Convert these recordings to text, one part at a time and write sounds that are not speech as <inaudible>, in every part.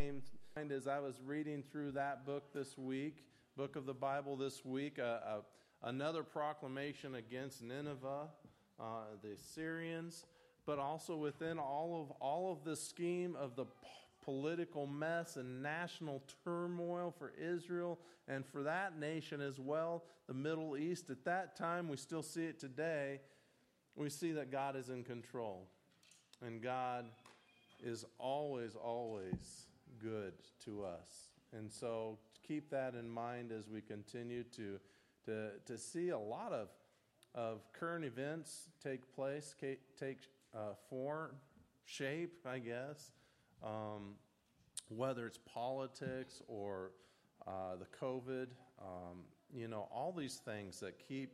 came to mind as I was reading through that book this week, book of the Bible this week, uh, uh, another proclamation against Nineveh, uh, the Assyrians, but also within all of all of the scheme of the political mess and national turmoil for Israel and for that nation as well, the Middle East. At that time, we still see it today. We see that God is in control, and God is always, always good to us. And so keep that in mind as we continue to, to, to see a lot of, of current events take place, take uh, form, shape, I guess, um, whether it's politics or uh, the COVID, um, you know, all these things that keep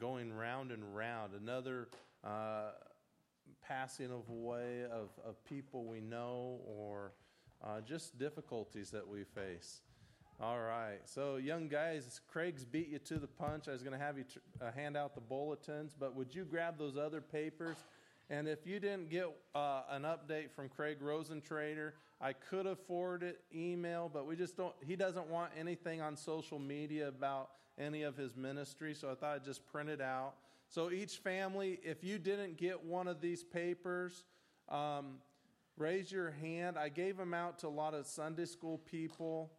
going round and round. Another uh, passing of away of, of people we know or uh, just difficulties that we face. All right. So, young guys, Craig's beat you to the punch. I was going to have you tr- uh, hand out the bulletins, but would you grab those other papers? And if you didn't get uh, an update from Craig Rosentrader, I could have forwarded email, but we just don't. He doesn't want anything on social media about any of his ministry, so I thought I'd just print it out. So each family, if you didn't get one of these papers, um, raise your hand. I gave them out to a lot of Sunday school people.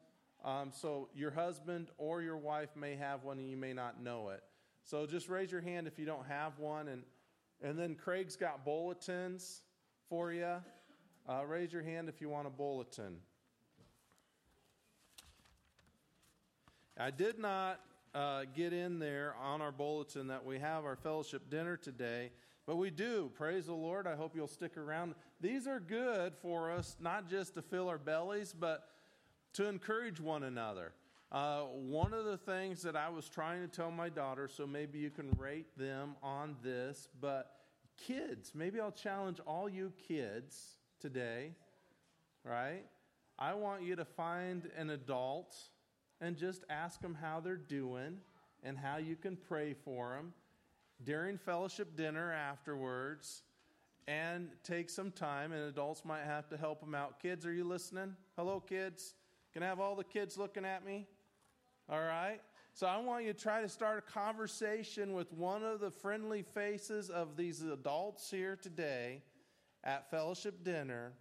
Um, so your husband or your wife may have one and you may not know it. So just raise your hand if you don't have one. And, and then Craig's got bulletins for you. Uh, raise your hand if you want a bulletin. I did not uh, get in there on our bulletin that we have our fellowship dinner today. But we do. Praise the Lord. I hope you'll stick around. These are good for us, not just to fill our bellies, but to encourage one another. Uh, one of the things that I was trying to tell my daughter, so maybe you can rate them on this, but kids, maybe I'll challenge all you kids today, right? I want you to find an adult and just ask them how they're doing and how you can pray for them during fellowship dinner afterwards and take some time, and adults might have to help them out. Kids, are you listening? Hello, kids. Can I have all the kids looking at me? All right. So I want you to try to start a conversation with one of the friendly faces of these adults here today at fellowship dinner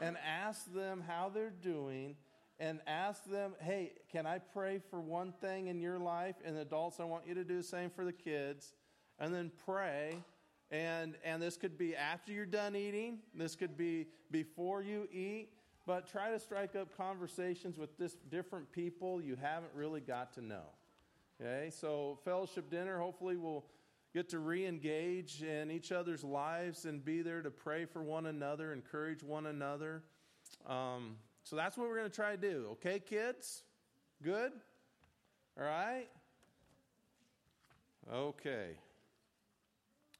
and ask them how they're doing and ask them, hey, can I pray for one thing in your life? And adults, I want you to do the same for the kids and then pray. And, and this could be after you're done eating, this could be before you eat, but try to strike up conversations with this different people you haven't really got to know. Okay, so fellowship dinner, hopefully, we'll get to re engage in each other's lives and be there to pray for one another, encourage one another. Um, so that's what we're going to try to do. Okay, kids? Good? All right? Okay.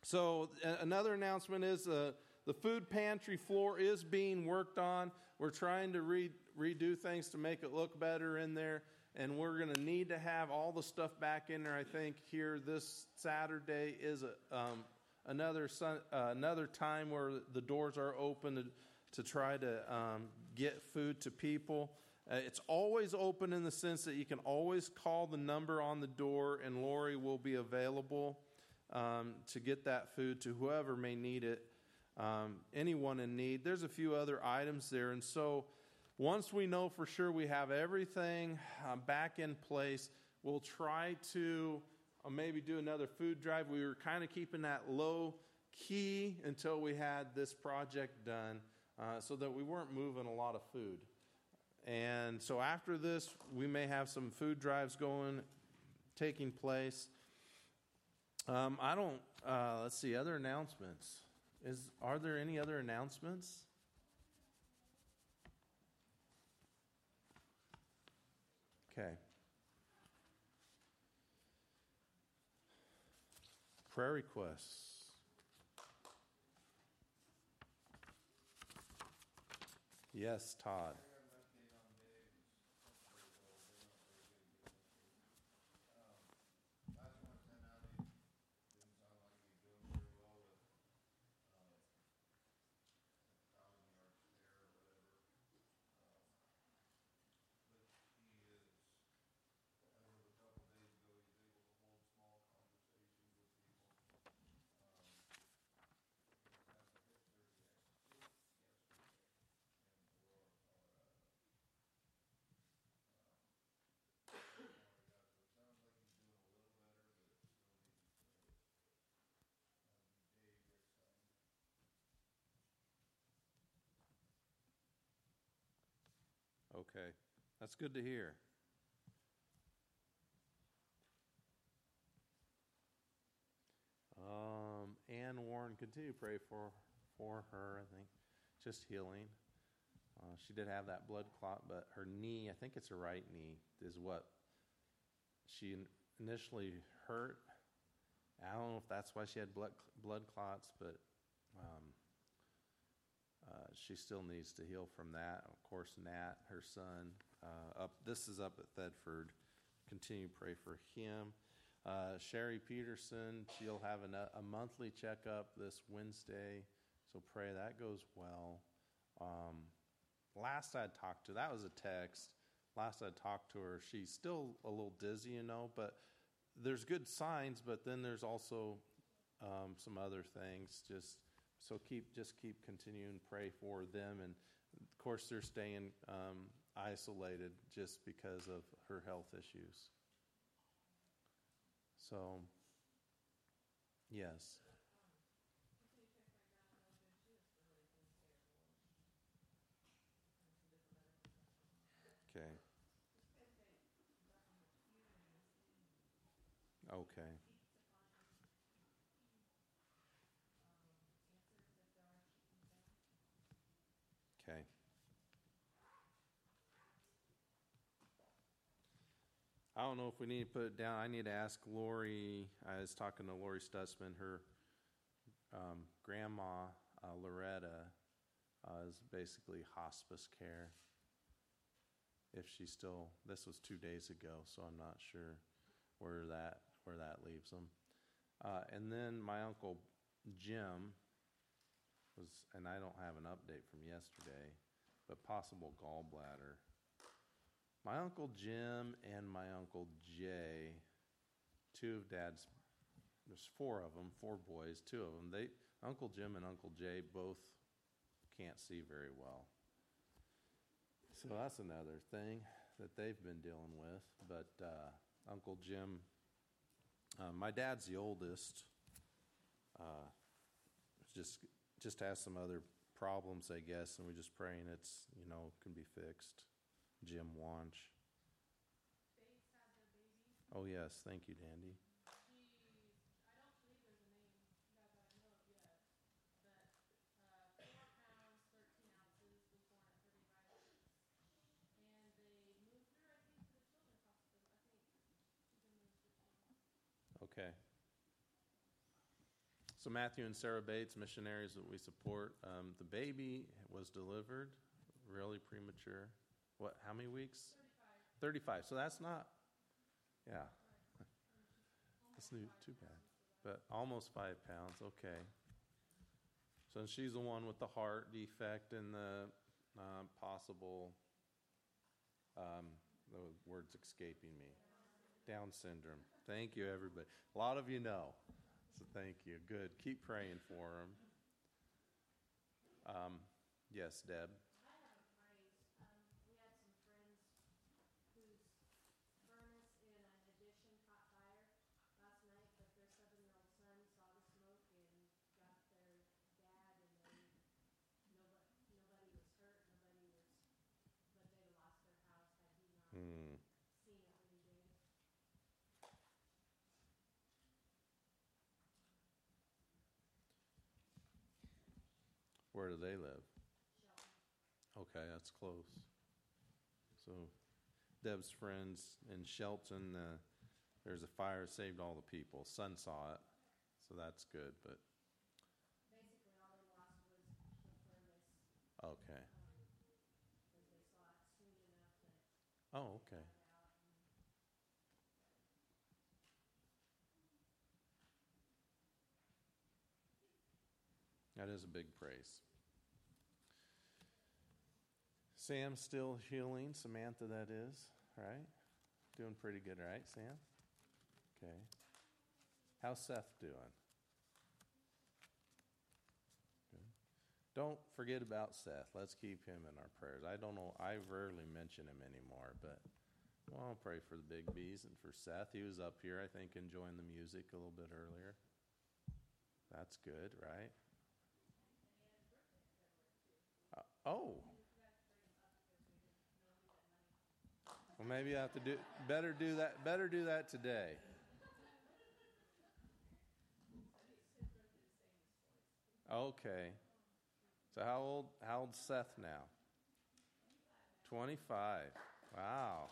So, another announcement is uh, the food pantry floor is being worked on. We're trying to re- redo things to make it look better in there, and we're going to need to have all the stuff back in there. I think here this Saturday is a, um, another sun, uh, another time where the doors are open to, to try to um, get food to people. Uh, it's always open in the sense that you can always call the number on the door, and Lori will be available um, to get that food to whoever may need it, um, anyone in need. There's a few other items there. And so once we know for sure we have everything uh, back in place, we'll try to uh, maybe do another food drive. We were kind of keeping that low key until we had this project done uh, so that we weren't moving a lot of food. And so after this, we may have some food drives going, taking place. Um, I don't. Uh, let's see. Other announcements. Is are there any other announcements? Okay. Prayer requests. Yes, Todd. Okay, that's good to hear. Um, Ann Warren, continue to pray for for her. I think just healing. Uh, she did have that blood clot, but her knee, I think it's her right knee, is what she initially hurt. I don't know if that's why she had blood blood clots, but um, uh, she still needs to heal from that. Of course, Nat, her son, uh, up. This is up at Thedford. Continue to pray for him. Uh, Sherry Peterson, she'll have an, a monthly checkup this Wednesday, so pray that goes well. Um, last I talked to, that was a text. Last I talked to her, she's still a little dizzy, you know, but there's good signs, but then there's also um, some other things. Just so keep just keep continuing pray for them, and of course they're staying um, isolated just because of her health issues. So, yes. Okay. Okay. Okay. I don't know if we need to put it down. I need to ask Lori. I was talking to Lori Stutzman. Her um, grandma, uh, Loretta, uh, is basically hospice care. If she's still, this was two days ago, so I'm not sure where that where that leaves them. Uh, and then my uncle Jim was, and I don't have an update from yesterday, but possible gallbladder. My uncle Jim and my uncle Jay, two of Dad's, there's four of them, four boys, two of them. They, Uncle Jim and Uncle Jay both can't see very well. So that's another thing that they've been dealing with. But uh, Uncle Jim uh, my dad's the oldest. Uh, just just has some other problems, I guess, and we're just praying it's you know can be fixed. Jim Wanch. Oh yes, thank you, Dandy. Okay. So Matthew and Sarah Bates, missionaries that we support, um, the baby was delivered really premature. What? How many weeks? Thirty-five. So that's not. Yeah. <laughs> That's too bad. But almost five pounds. Okay. So she's the one with the heart defect and the uh, possible. Um, the word's escaping me. Down syndrome. Thank you, everybody. A lot of you know. So thank you. Good. Keep praying for them. Um, yes, Deb. Where do they live? Okay, that's close. So, Deb's friends in Shelton, uh, there's a fire saved all the people. Son saw it, so that's good. But basically, all they lost was the furnace. Okay. Um, they saw it soon enough that. Oh, okay. That is a big praise. Sam's still healing. Samantha, that is, right? Doing pretty good, right, Sam? Okay. How's Seth doing? Good. Don't forget about Seth. Let's keep him in our prayers. I don't know, I rarely mention him anymore, but well, I'll pray for the big bees and for Seth. He was up here, I think, enjoying the music a little bit earlier. That's good, right? Uh, oh. Well, maybe I have to do better do that better do that today. Okay. So how old how old Seth now? 25. Wow.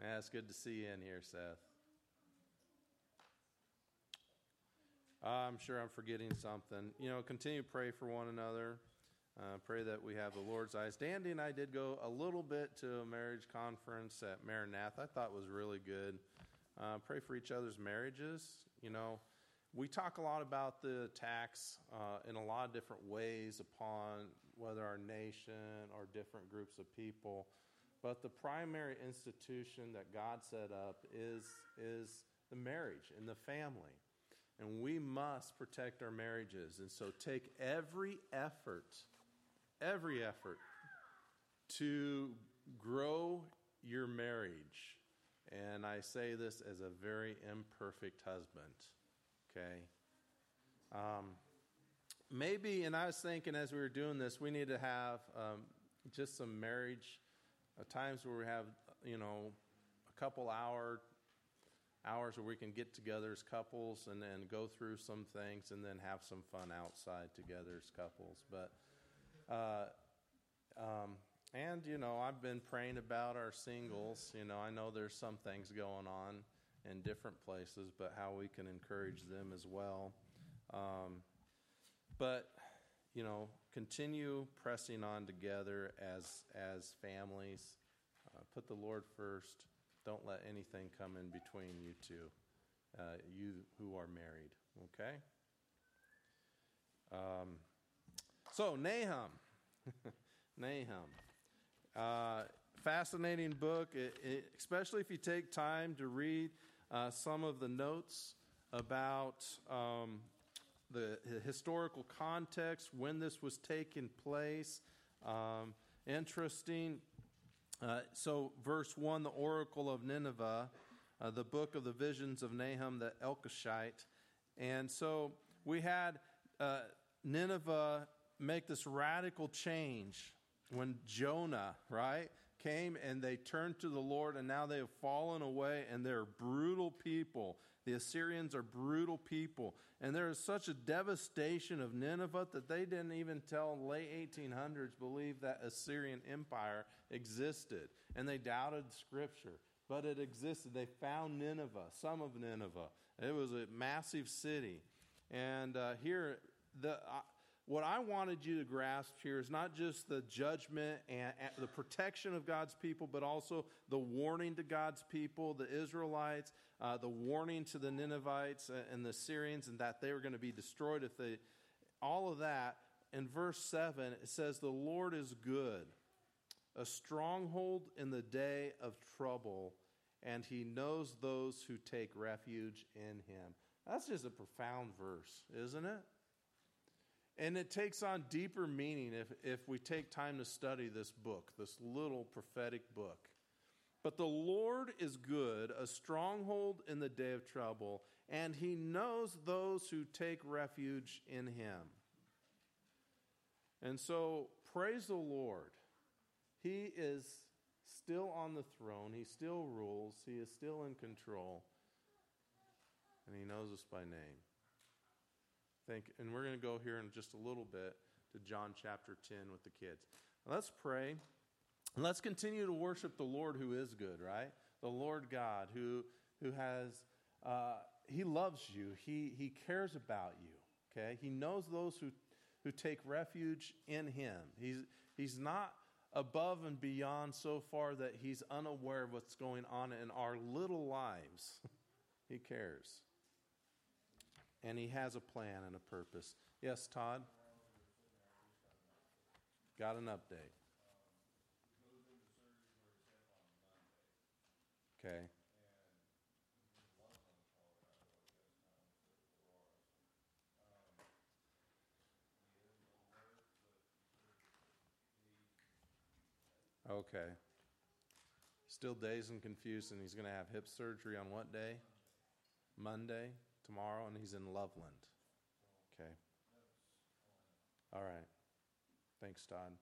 Yeah, it's good to see you in here, Seth. I'm sure I'm forgetting something. You know, continue to pray for one another. Uh, pray that we have the Lord's eyes. Dandy and I did go a little bit to a marriage conference at Maranatha. I thought was really good. Uh, pray for each other's marriages. You know, we talk a lot about the attacks uh, in a lot of different ways upon whether our nation or different groups of people. But the primary institution that God set up is, is the marriage and the family. And we must protect our marriages. And so take every effort, every effort to grow your marriage. And I say this as a very imperfect husband. Okay? Um, maybe, and I was thinking as we were doing this, we need to have um, just some marriage uh, times where we have, you know, a couple hour hours where we can get together as couples and then go through some things and then have some fun outside together as couples. But, uh, um, and, you know, I've been praying about our singles. You know, I know there's some things going on in different places, but how we can encourage them as well. Um, but, you know, continue pressing on together as, as families. Uh, put the Lord first don't let anything come in between you two, uh, you who are married. Okay? Um, so, Nahum. <laughs> Nahum. Uh, fascinating book, it, it, especially if you take time to read uh, some of the notes about um, the historical context, when this was taking place. Um, interesting. Uh, so, verse 1, the oracle of Nineveh, uh, the book of the visions of Nahum the Elkoshite. And so we had uh, Nineveh make this radical change when Jonah, right, came and they turned to the Lord, and now they have fallen away, and they're brutal people. The Assyrians are brutal people. And there is such a devastation of Nineveh that they didn't even tell late 1800s believe that Assyrian empire existed. And they doubted Scripture. But it existed. They found Nineveh, some of Nineveh. It was a massive city. And uh, here, the, uh, what I wanted you to grasp here is not just the judgment and, and, the protection of God's people, but also the warning to God's people, the Israelites, uh, the warning to the Ninevites and the Syrians, and that they were going to be destroyed if they. All of that. In verse 7, it says, The Lord is good, a stronghold in the day of trouble, and he knows those who take refuge in him. That's just a profound verse, isn't it? And it takes on deeper meaning if, if we take time to study this book, this little prophetic book. But the Lord is good, a stronghold in the day of trouble, and he knows those who take refuge in him. And so, praise the Lord. He is still on the throne, he still rules, he is still in control, and he knows us by name. Thank, and we're going to go here in just a little bit to John chapter 10 with the kids. Let's pray. Let's continue to worship the Lord who is good, right? The Lord God who, who has, uh, he loves you. He, he cares about you, okay? He knows those who, who take refuge in him. He's, he's not above and beyond so far that he's unaware of what's going on in our little lives. <laughs> he cares. And he has a plan and a purpose. Yes, Todd? Got an update. Okay. Okay. Still dazed and confused, and he's going to have hip surgery on what day? Monday, tomorrow, and he's in Loveland. Okay. All right. Thanks, Todd.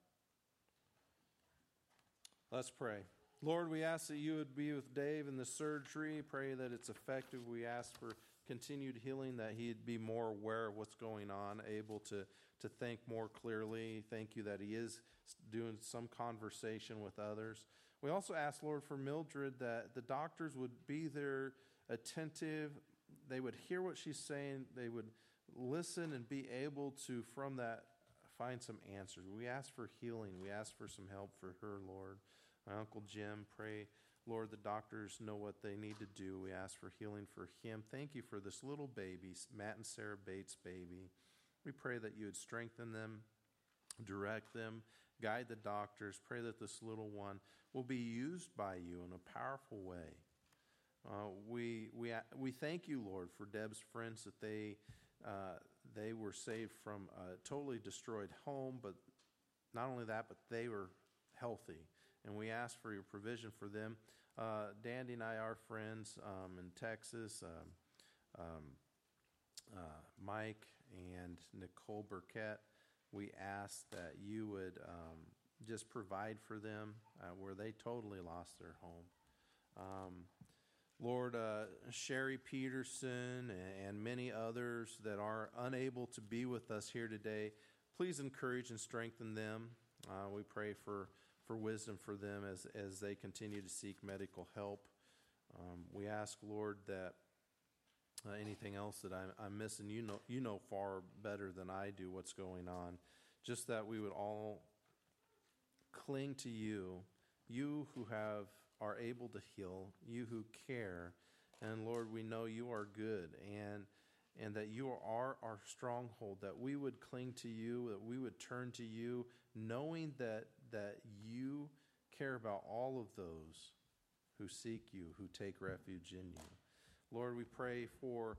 Let's pray. Lord, we ask that you would be with Dave in the surgery. Pray that it's effective. We ask for continued healing, that he'd be more aware of what's going on, able to, to think more clearly. Thank you that he is doing some conversation with others. We also ask, Lord, for Mildred that the doctors would be there attentive. They would hear what she's saying. They would listen and be able to, from that, find some answers. We ask for healing. We ask for some help for her, Lord. My Uncle Jim, pray, Lord, the doctors know what they need to do. We ask for healing for him. Thank you for this little baby, Matt and Sarah Bates' baby. We pray that you would strengthen them, direct them, guide the doctors. Pray that this little one will be used by you in a powerful way. Uh, we, we, we thank you, Lord, for Deb's friends that they, uh, they were saved from a totally destroyed home, but not only that, but they were healthy and we ask for your provision for them. Uh, Dandy and I are friends um, in Texas. Um, um, uh, Mike and Nicole Burkett, we ask that you would um, just provide for them uh, where they totally lost their home. Lord, uh, Sherry Peterson and many others that are unable to be with us here today, please encourage and strengthen them. Uh, we pray for for wisdom for them as, as they continue to seek medical help. Um, we ask, Lord, that uh, anything else that I'm, I'm, missing, you know, you know far better than I do what's going on. Just that we would all cling to you, you who have are able to heal, you who care, and Lord, we know you are good, and and that you are our stronghold. That we would cling to you, that we would turn to you, knowing that that you care about all of those who seek you, who take refuge in you. Lord, we pray for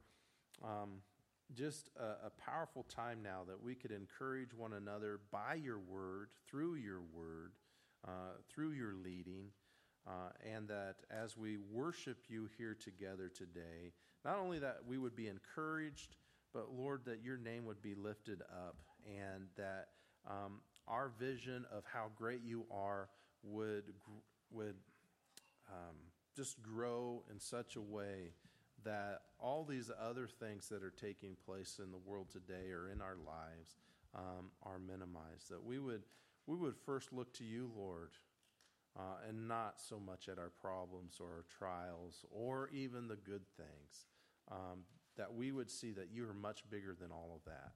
um, just a, a, powerful time now that we could encourage one another by your word, through your word, uh, through your leading, uh, and that as we worship you here together today, not only that we would be encouraged, but Lord, that your name would be lifted up and that um, our vision of how great you are would would um, just grow in such a way that all these other things that are taking place in the world today or in our lives um, are minimized. That we would we would first look to you, Lord, uh, and not so much at our problems or our trials or even the good things. Um, that we would see that you are much bigger than all of that.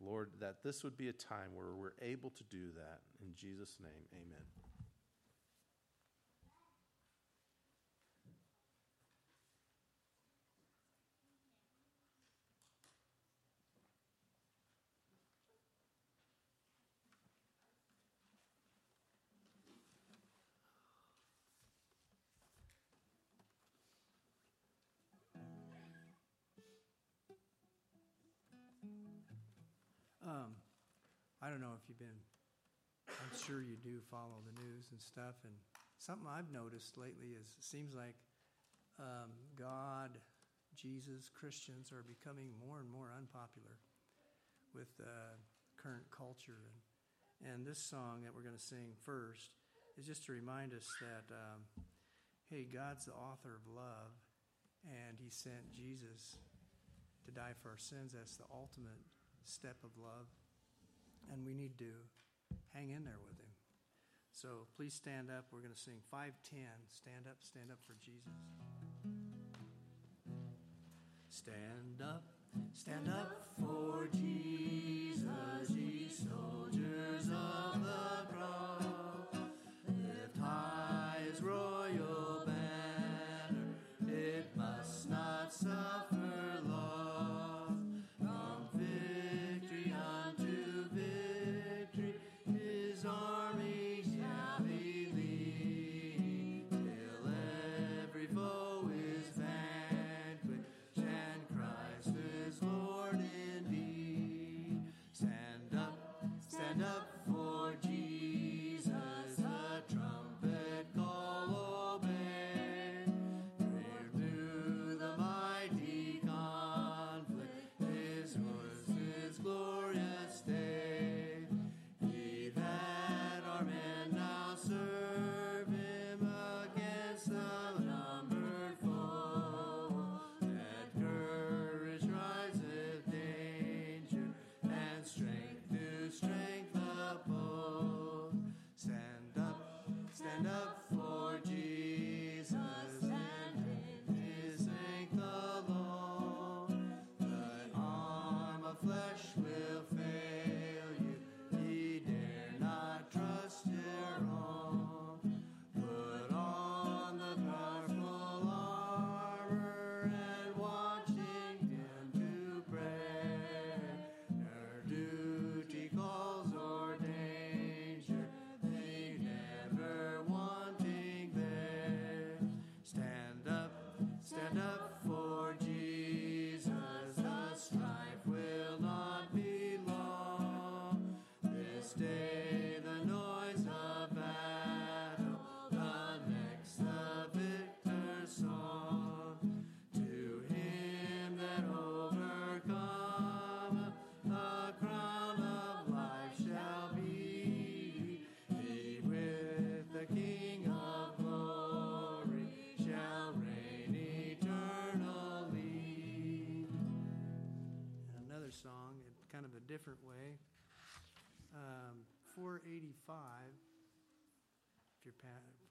Lord, that this would be a time where we're able to do that. In Jesus' name, amen. I don't know if you've been, I'm sure you do follow the news and stuff. And something I've noticed lately is it seems like um, God, Jesus, Christians are becoming more and more unpopular with uh, current culture. And, and this song that we're going to sing first is just to remind us that, um, hey, God's the author of love, and He sent Jesus to die for our sins. That's the ultimate step of love and we need to hang in there with him. So please stand up. We're going to sing 510. Stand up, stand up for Jesus. Stand up, stand up for Jesus, ye soldiers of the cross. Lift high his royal banner, it must not suffer. different way. Um, 485, if you're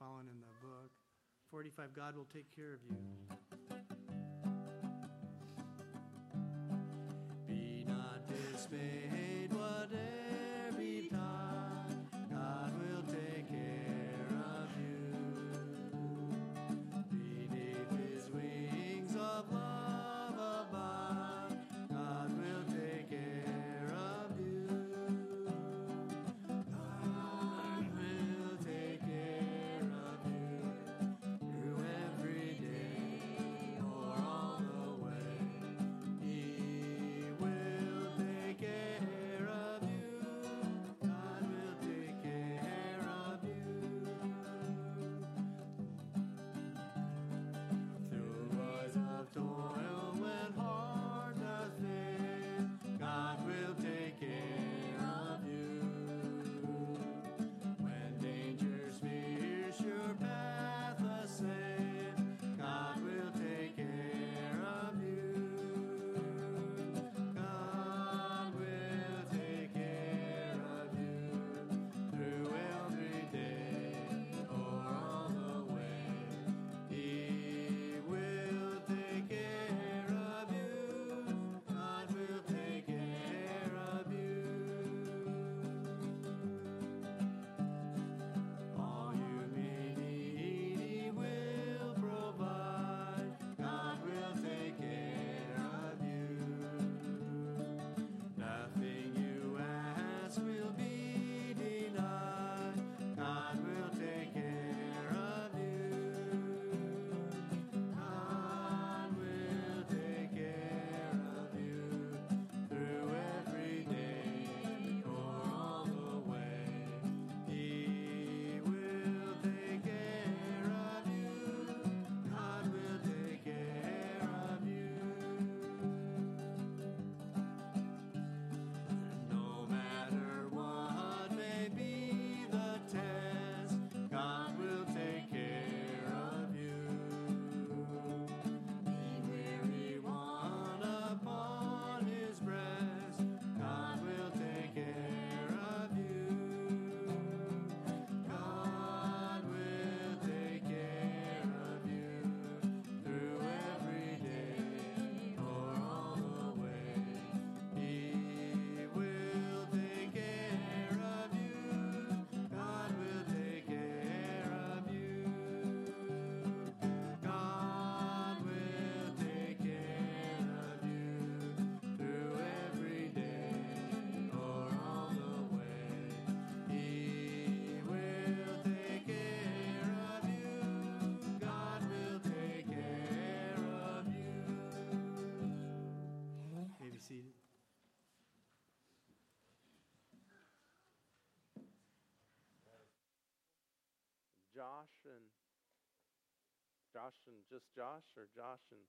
following in the book, 45. God will take care of you. seated. Josh and Josh and just Josh or Josh and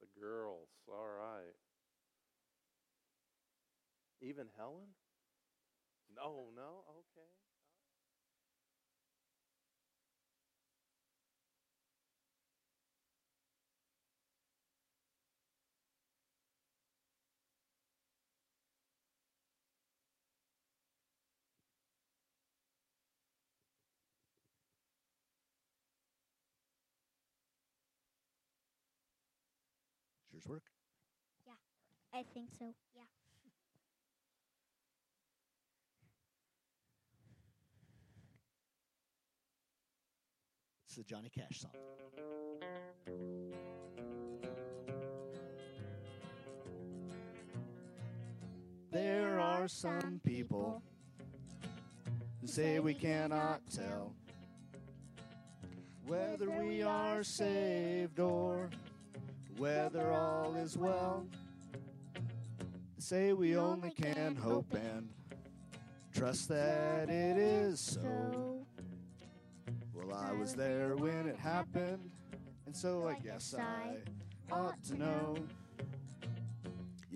the girls. All right. Even Helen? No, no. Okay. Pictures work? I think so. Yeah. It's the Johnny Cash song. There are some people who say we cannot tell whether we are saved or whether all is well. Say we only can hope and trust that it is so. Well, I was there when it happened, and so I guess I ought to know.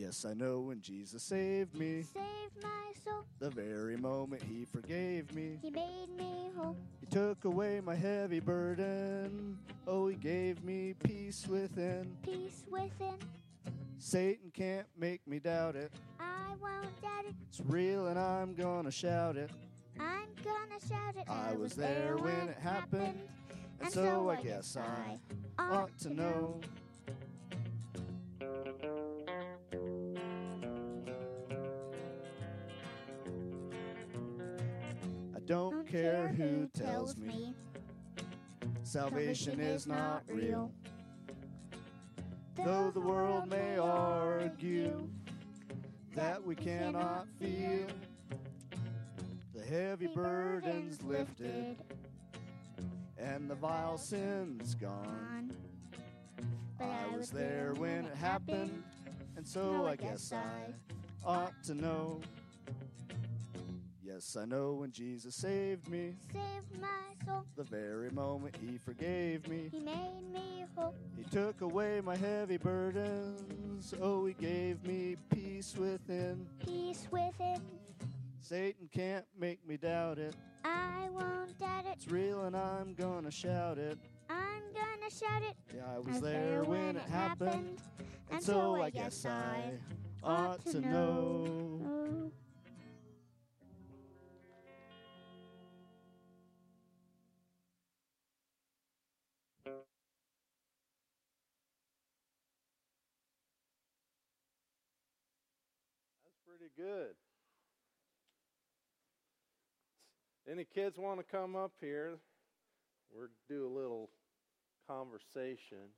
Yes, I know when Jesus saved me, Save my soul. the very moment he forgave me. He made me whole. He took away my heavy burden. Oh, he gave me peace within. Peace within. Satan can't make me doubt it. I won't doubt it. It's real and I'm gonna shout it. I'm gonna shout it. I was there when it happened, and so I guess I ought to know. I don't care who tells me salvation is not real. Though the world may argue that we cannot feel the heavy burdens lifted and the vile sins gone. But I was there when it happened, and so I guess I ought to know. Yes, I know when Jesus saved me, Saved my soul. the very moment He forgave me. He made me whole. He took away my heavy burdens. Oh, He gave me peace within. Peace within. Satan can't make me doubt it. I won't doubt it. It's real and I'm gonna shout it. I'm gonna shout it. Yeah, I was there when it happened, and so I guess I ought to know. Oh. Good. Any kids want to come up here? We're do a little conversation.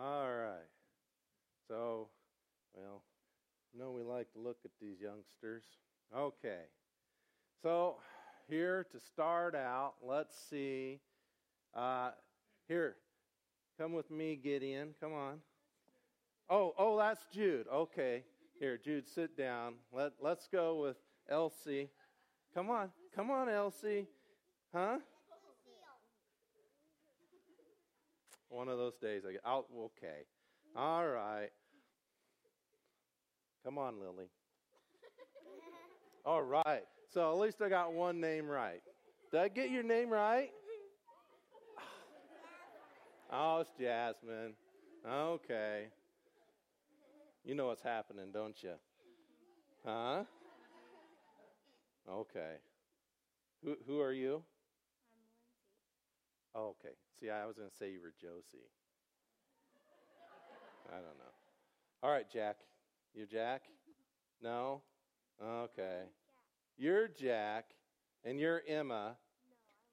All right. So, well, know we like to look at these youngsters. Okay. So, here to start out, let's see. Uh, here, come with me, Gideon. Come on. Oh, oh, that's Jude. Okay. Here, Jude, sit down. Let Let's go with Elsie. Come on, come on, Elsie. Huh? One of those days, I get out. Okay. All right. Come on, Lily. All right. So at least I got one name right. Did I get your name right? Oh, it's Jasmine. Okay. You know what's happening, don't you? Huh? Okay. Who who are you? I'm Oh, okay. See, I was going to say you were Josie. I don't know. All right, Jack. You Jack? No? Okay. You're Jack, and you're Emma.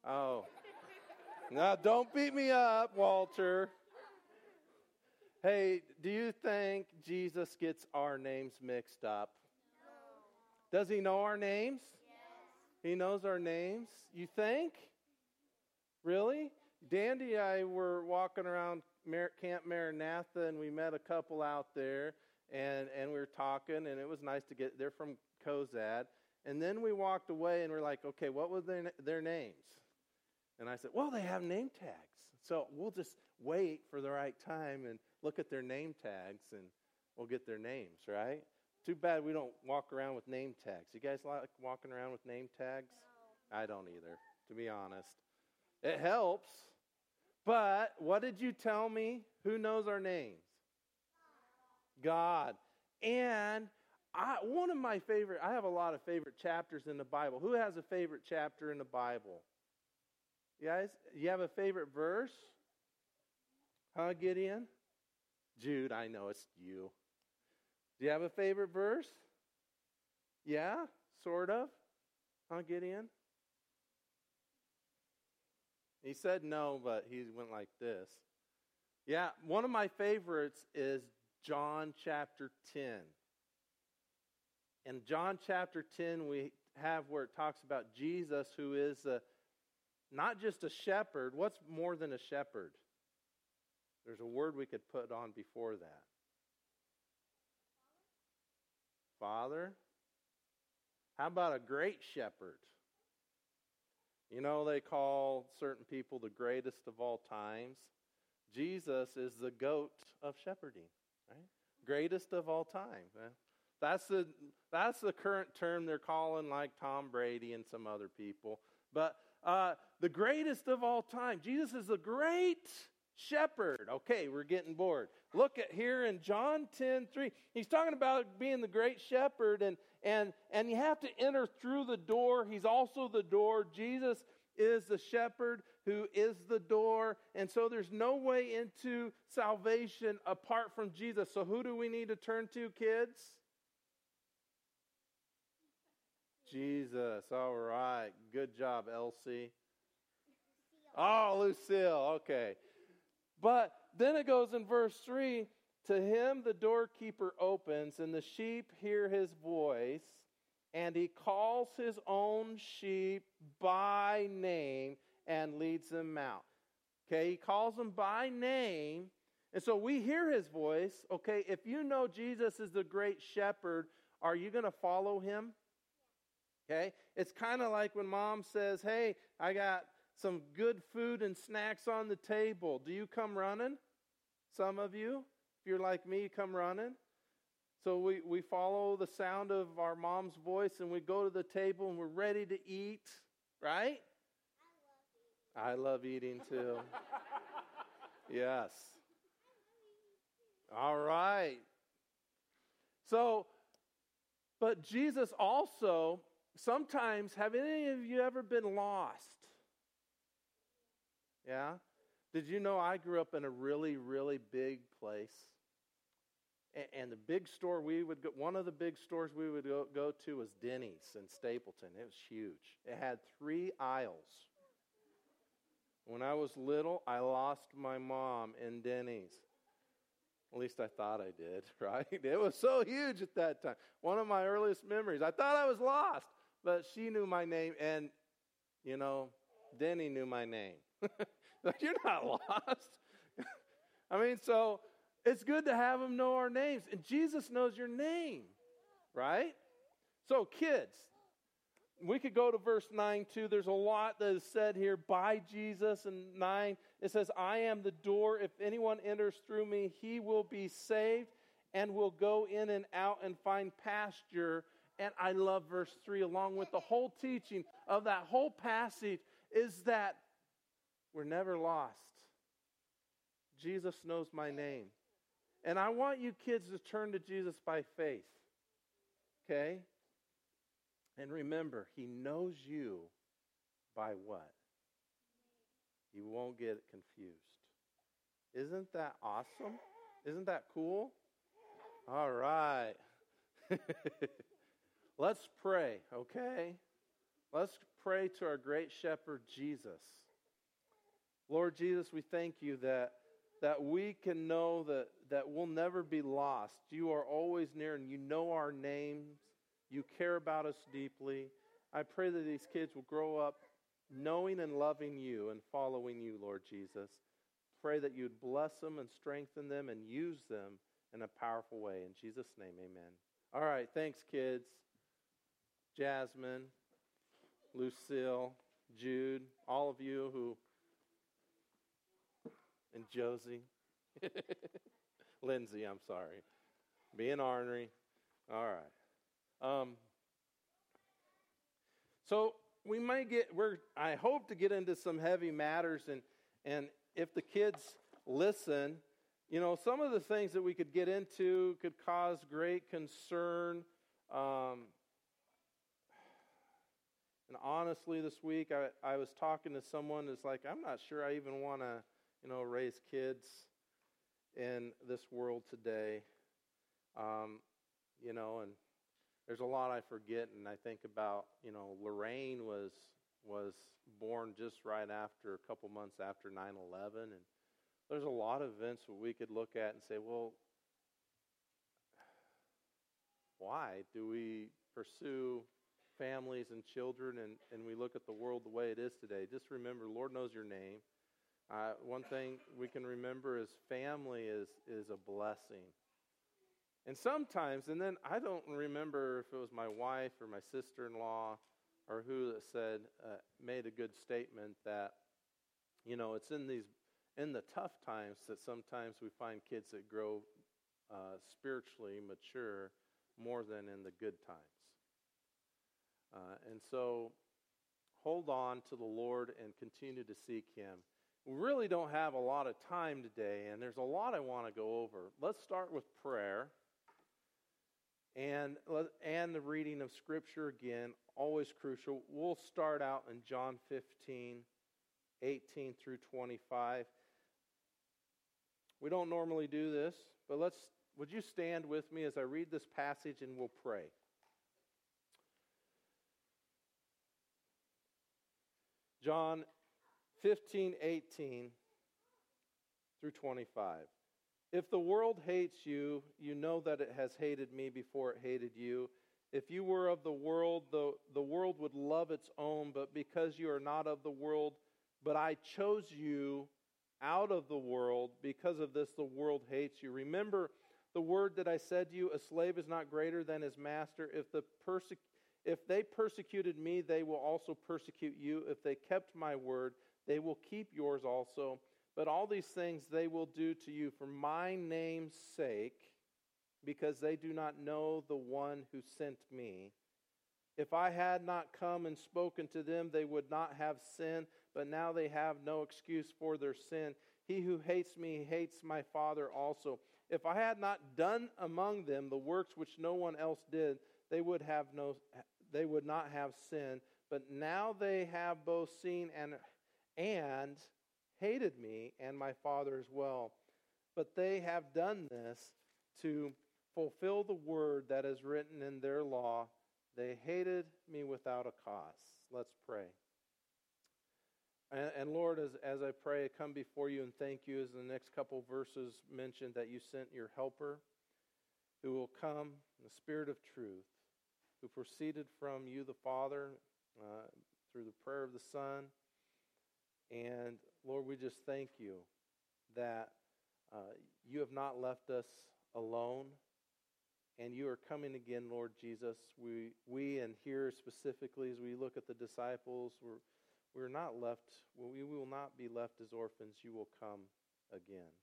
Oh. Now, don't beat me up, Walter. Hey, do you think Jesus gets our names mixed up? Does he know our names? He knows our names? You think? Really? Dandy and I were walking around Camp Maranatha, and we met a couple out there, and, and we were talking, and it was nice to get. They're from Cozad, and then we walked away, and we're like, okay, what were their their names? And I said, Well, they have name tags. So we'll just wait for the right time and look at their name tags and we'll get their names, right? Too bad we don't walk around with name tags. You guys like walking around with name tags? No. I don't either, to be honest. It helps. But what did you tell me? Who knows our names? God. And I, one of my favorite, I have a lot of favorite chapters in the Bible. Who has a favorite chapter in the Bible? You guys, you have a favorite verse? Huh, Gideon? Jude, I know it's you. Do you have a favorite verse? Yeah, sort of. Huh, Gideon? He said no, but he went like this. Yeah, one of my favorites is John chapter 10. In John chapter 10, we have where it talks about Jesus, who is a, not just a shepherd. What's more than a shepherd? There's a word we could put on before that. Father? How about a great shepherd? You know, they call certain people the greatest of all times. Jesus is the goat of shepherding, right? Greatest of all time. That's the, that's the current term they're calling, like Tom Brady and some other people. But uh, the greatest of all time. Jesus is the great shepherd. Okay, we're getting bored. Look at here in John 10 3. He's talking about being the great shepherd, and, and, and you have to enter through the door. He's also the door. Jesus is the shepherd who is the door. And so there's no way into salvation apart from Jesus. So who do we need to turn to, kids? Jesus. All right. Good job, Elsie. Oh, Lucille. Okay. But then it goes in verse 3 To him the doorkeeper opens, and the sheep hear his voice, and he calls his own sheep by name and leads them out. Okay, he calls them by name. And so we hear his voice. Okay, if you know Jesus is the great shepherd, are you going to follow him? Okay, it's kind of like when mom says, Hey, I got some good food and snacks on the table. Do you come running? Some of you, if you're like me, come running. So we, we follow the sound of our mom's voice and we go to the table and we're ready to eat, right? I love eating too. yes. All right. So, but Jesus also, sometimes, have any of you ever been lost? Yeah? Did you know I grew up in a really, really big place? And, the big store we would go, one of the big stores we would go, go to was Denny's in Stapleton. It was huge. It had three aisles. When I was little, I lost my mom in Denny's. At least I thought I did, <laughs> right? It was so huge at that time. One of my earliest memories. I thought I was lost, but she knew my name, and, you know, Denny knew my name. <laughs> You're not <laughs> lost. I mean, so it's good to have them know our names. And Jesus knows your name, right? So, kids, we could go to verse 9 too. There's a lot that is said here by Jesus. And 9, it says, I am the door. If anyone enters through me, he will be saved and will go in and out and find pasture. And I love verse 3, along with the whole teaching of that whole passage, is that we're never lost. Jesus knows my name. And I want you kids to turn to Jesus by faith. Okay? And remember, He knows you by what? You won't get confused. Isn't that awesome? Isn't that cool? All right. <laughs> Let's pray, okay? Let's pray to our great shepherd, Jesus. Lord Jesus, we thank you that, that we can know that, that we'll never be lost. You are always near and you know our names. You care about us deeply. I pray that these kids will grow up knowing and loving you and following you, Lord Jesus. Pray that you'd bless them and strengthen them and use them in a powerful way. In Jesus' name, amen. All right, thanks, kids. Jasmine, Lucille, Jude, all of you who, and Josie, <laughs> Lindsay, I'm sorry, being ornery. All right. Um, so we may get we're I hope to get into some heavy matters and and if the kids listen, you know, some of the things that we could get into could cause great concern. Um, and honestly, this week I, I was talking to someone that's like, I'm not sure I even want to, you know, raise kids in this world today. Um, you know, and there's a lot I forget, and I think about, you know, Lorraine was was born just right after a couple months after 9/11, and there's a lot of events that we could look at and say, well, why do we pursue families and children and, and we look at the world the way it is today? Just remember, Lord knows your name. Uh, one thing we can remember is family is, is a blessing. And sometimes, and then I don't remember if it was my wife or my sister in law or who that said, uh, made a good statement that, you know, it's in these, in the tough times that sometimes we find kids that grow uh, spiritually mature more than in the good times. Uh, and so hold on to the Lord and continue to seek Him. We really don't have a lot of time today, and there's a lot I want to go over. Let's start with prayer and, and the reading of Scripture again, always crucial. We'll start out in John 15, 18 through 25. We don't normally do this, but let's, would you stand with me as I read this passage and we'll pray? John 15, 18 through 25. If the world hates you, you know that it has hated me before it hated you. If you were of the world, the, the world would love its own, but because you are not of the world, but I chose you out of the world, because of this the world hates you. Remember the word that I said to you, a slave is not greater than his master. If, the perse- if they persecuted me, they will also persecute you. If they kept my word, they will keep yours also. But all these things they will do to you for my name's sake, because they do not know the one who sent me. If I had not come and spoken to them, they would not have sin, but now they have no excuse for their sin. He who hates me hates my Father also. If I had not done among them the works which no one else did, they would have no they would not have sin. But now they have both seen and and hated me and my Father as well. But they have done this to fulfill the word that is written in their law. They hated me without a cause. Let's pray. And, and, Lord, as, as I pray, I come before you and thank you as the next couple verses mentioned that you sent your helper who will come in the spirit of truth, who proceeded from you, the Father, uh, through the prayer of the Son. And Lord, we just thank you that uh, you have not left us alone and you are coming again, Lord Jesus. We, we and here specifically, as we look at the disciples, we're, we're not left, we will not be left as orphans. You will come again.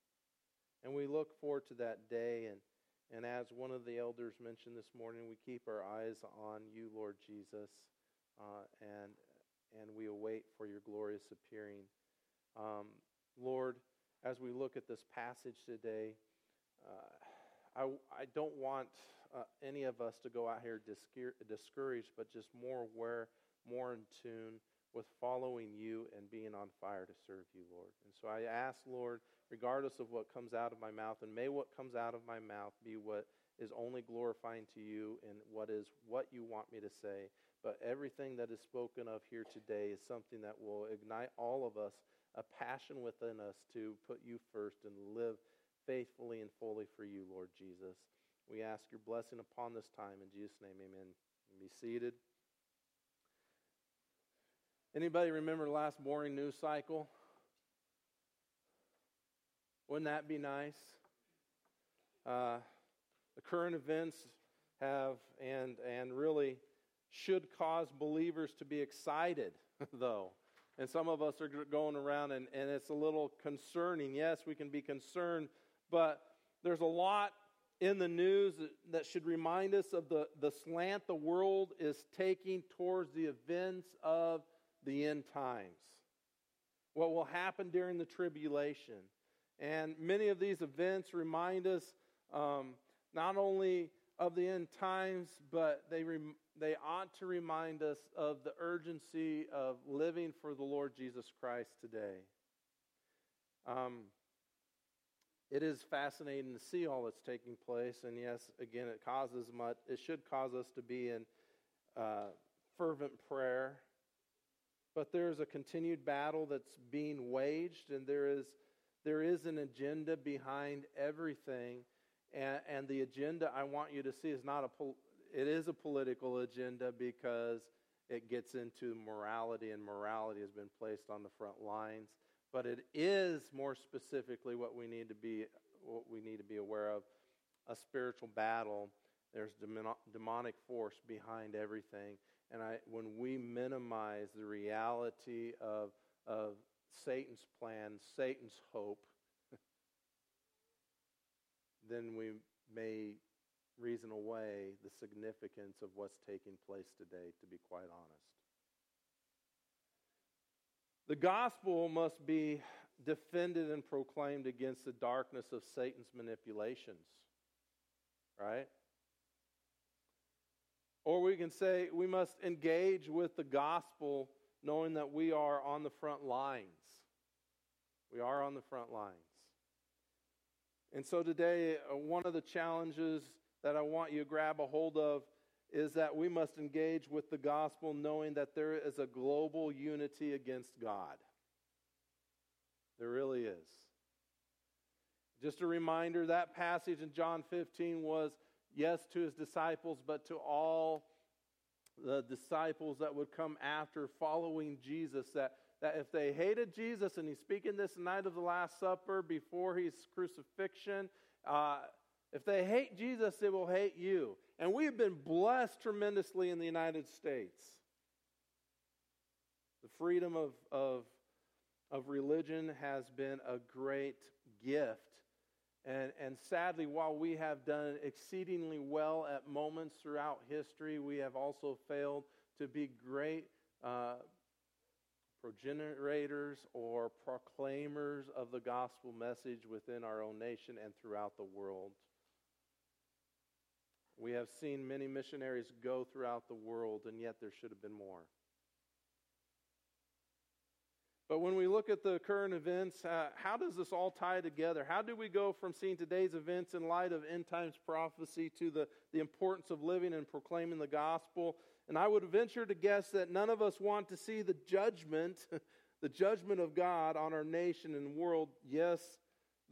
And we look forward to that day. And, and as one of the elders mentioned this morning, we keep our eyes on you, Lord Jesus, uh, and, and we await for your glorious appearing. Um, Lord, as we look at this passage today, uh, I, I don't want uh, any of us to go out here discouraged, but just more aware, more in tune with following you and being on fire to serve you, Lord. And so I ask, Lord, regardless of what comes out of my mouth, and may what comes out of my mouth be what is only glorifying to you and what is what you want me to say. But everything that is spoken of here today is something that will ignite all of us a passion within us to put you first and live faithfully and fully for you, Lord Jesus. We ask your blessing upon this time. In Jesus' name, amen. Be seated. Anybody remember the last boring news cycle? Wouldn't that be nice? Uh, the current events have and and really should cause believers to be excited, <laughs> though. And some of us are going around and, and it's a little concerning. Yes, we can be concerned, but there's a lot in the news that should remind us of the, the slant the world is taking towards the events of the end times. What will happen during the tribulation. And many of these events remind us um, not only of the end times, but they, rem- they ought to remind us of the urgency of living for the Lord Jesus Christ today. Um, it is fascinating to see all that's taking place, and yes, again, it causes much. It should cause us to be in uh, fervent prayer. But there is a continued battle that's being waged, and there is there is an agenda behind everything, and, and the agenda I want you to see is not a pol- it is a political agenda because it gets into morality, and morality has been placed on the front lines. But it is more specifically what we need to be what we need to be aware of a spiritual battle. There's demonic force behind everything. And I, when we minimize the reality of, of satan's plan satan's hope then we may reason away the significance of what's taking place today to be quite honest the gospel must be defended and proclaimed against the darkness of Satan's manipulations. Right? Or we can say we must engage with the gospel knowing that we are on the front lines. We are on the front lines. And so today, uh, one of the challenges that I want you to grab a hold of is that we must engage with the gospel knowing that there is a global unity against God. There really is. Just a reminder that passage in John 15 was yes to his disciples, but to all the disciples that would come after following Jesus. That, that if they hated Jesus, and he's speaking this night of the Last Supper before his crucifixion, uh, if they hate Jesus, they will hate you. And we have been blessed tremendously in the United States. The freedom of, of, of religion has been a great gift. And, and sadly, while we have done exceedingly well at moments throughout history, we have also failed to be great uh, progenitors or proclaimers of the gospel message within our own nation and throughout the world. We have seen many missionaries go throughout the world, and yet there should have been more. But when we look at the current events, uh, how does this all tie together? How do we go from seeing today's events in light of end times prophecy to the, the importance of living and proclaiming the gospel? And I would venture to guess that none of us want to see the judgment, <laughs> the judgment of God on our nation and world. Yes,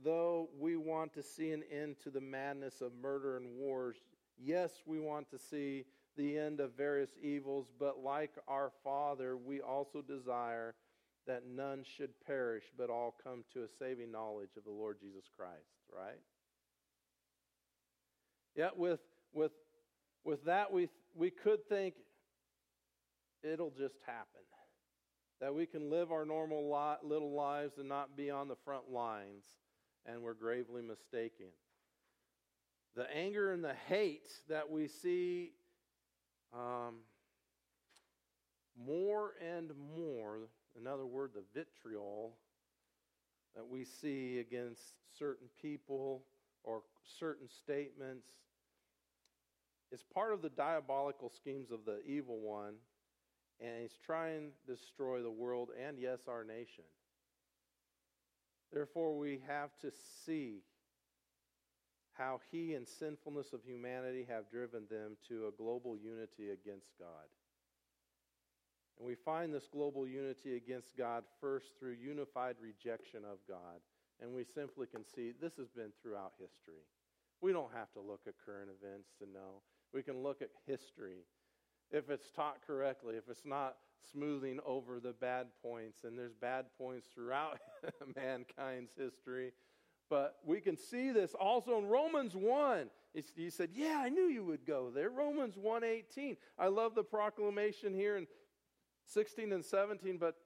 though we want to see an end to the madness of murder and wars, Yes, we want to see the end of various evils, but like our Father, we also desire that none should perish, but all come to a saving knowledge of the Lord Jesus Christ, right? Yet with with with that we we could think it'll just happen. That we can live our normal little lives and not be on the front lines, and we're gravely mistaken the anger and the hate that we see um, more and more, in other words, the vitriol that we see against certain people or certain statements is part of the diabolical schemes of the evil one, and he's trying to destroy the world and, yes, our nation. Therefore, we have to see how he and sinfulness of humanity have driven them to a global unity against God. And we find this global unity against God first through unified rejection of God. And we simply can see this has been throughout history. We don't have to look at current events to know. We can look at history. If it's taught correctly, if it's not smoothing over the bad points, and there's bad points throughout <laughs> mankind's history, but we can see this also in Romans 1. He said, Yeah, I knew you would go there. Romans 1.18. I love the proclamation here in 16 and 17, but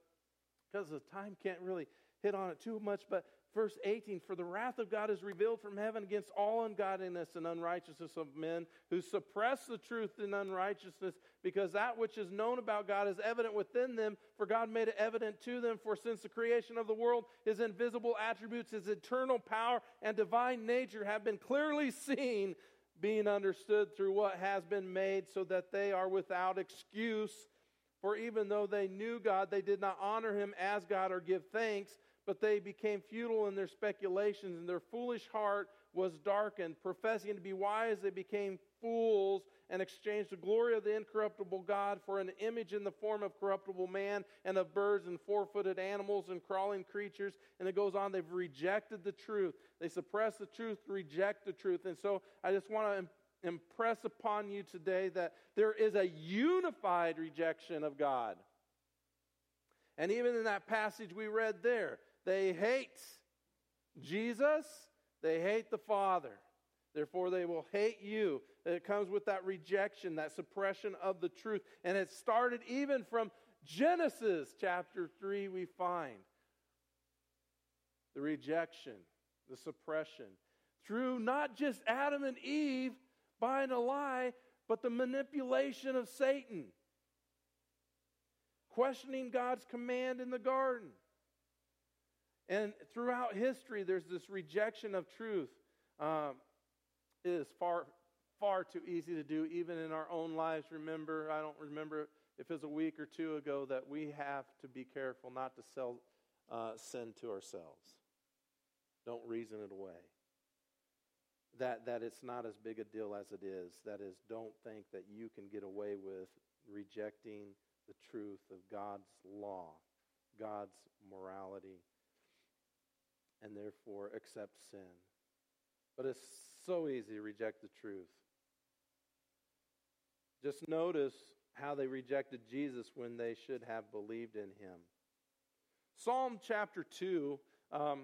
because the time, can't really hit on it too much. But verse 18 For the wrath of God is revealed from heaven against all ungodliness and unrighteousness of men who suppress the truth in unrighteousness, because that which is known about God is evident within them, for God made it evident to them. For since the creation of the world, his invisible attributes, his eternal power, and divine nature have been clearly seen, being understood through what has been made, so that they are without excuse. For even though they knew God, they did not honor him as God or give thanks, but they became futile in their speculations, and their foolish heart was darkened. Professing to be wise, they became fools and exchanged the glory of the incorruptible God for an image in the form of corruptible man and of birds and four footed animals and crawling creatures. And it goes on, they've rejected the truth. They suppress the truth, reject the truth. And so I just want to impress upon you today that there is a unified rejection of God. And even in that passage we read there, they hate Jesus, they hate the Father. Therefore, they will hate you. It comes with that rejection, that suppression of the truth. And it started even from Genesis chapter 3, we find the rejection, the suppression, through not just Adam and Eve, buying a lie, but the manipulation of Satan. Questioning God's command in the garden. And throughout history, there's this rejection of truth. Um, it is far, far too easy to do, even in our own lives. Remember, I don't remember if it was a week or two ago, that we have to be careful not to sell uh, sin to ourselves. Don't reason it away that, that it's not as big a deal as it is. That is, don't think that you can get away with rejecting the truth of God's law, God's morality, and therefore accept sin. But it's so easy to reject the truth. Just notice how they rejected Jesus when they should have believed in him. Psalm chapter 2, um,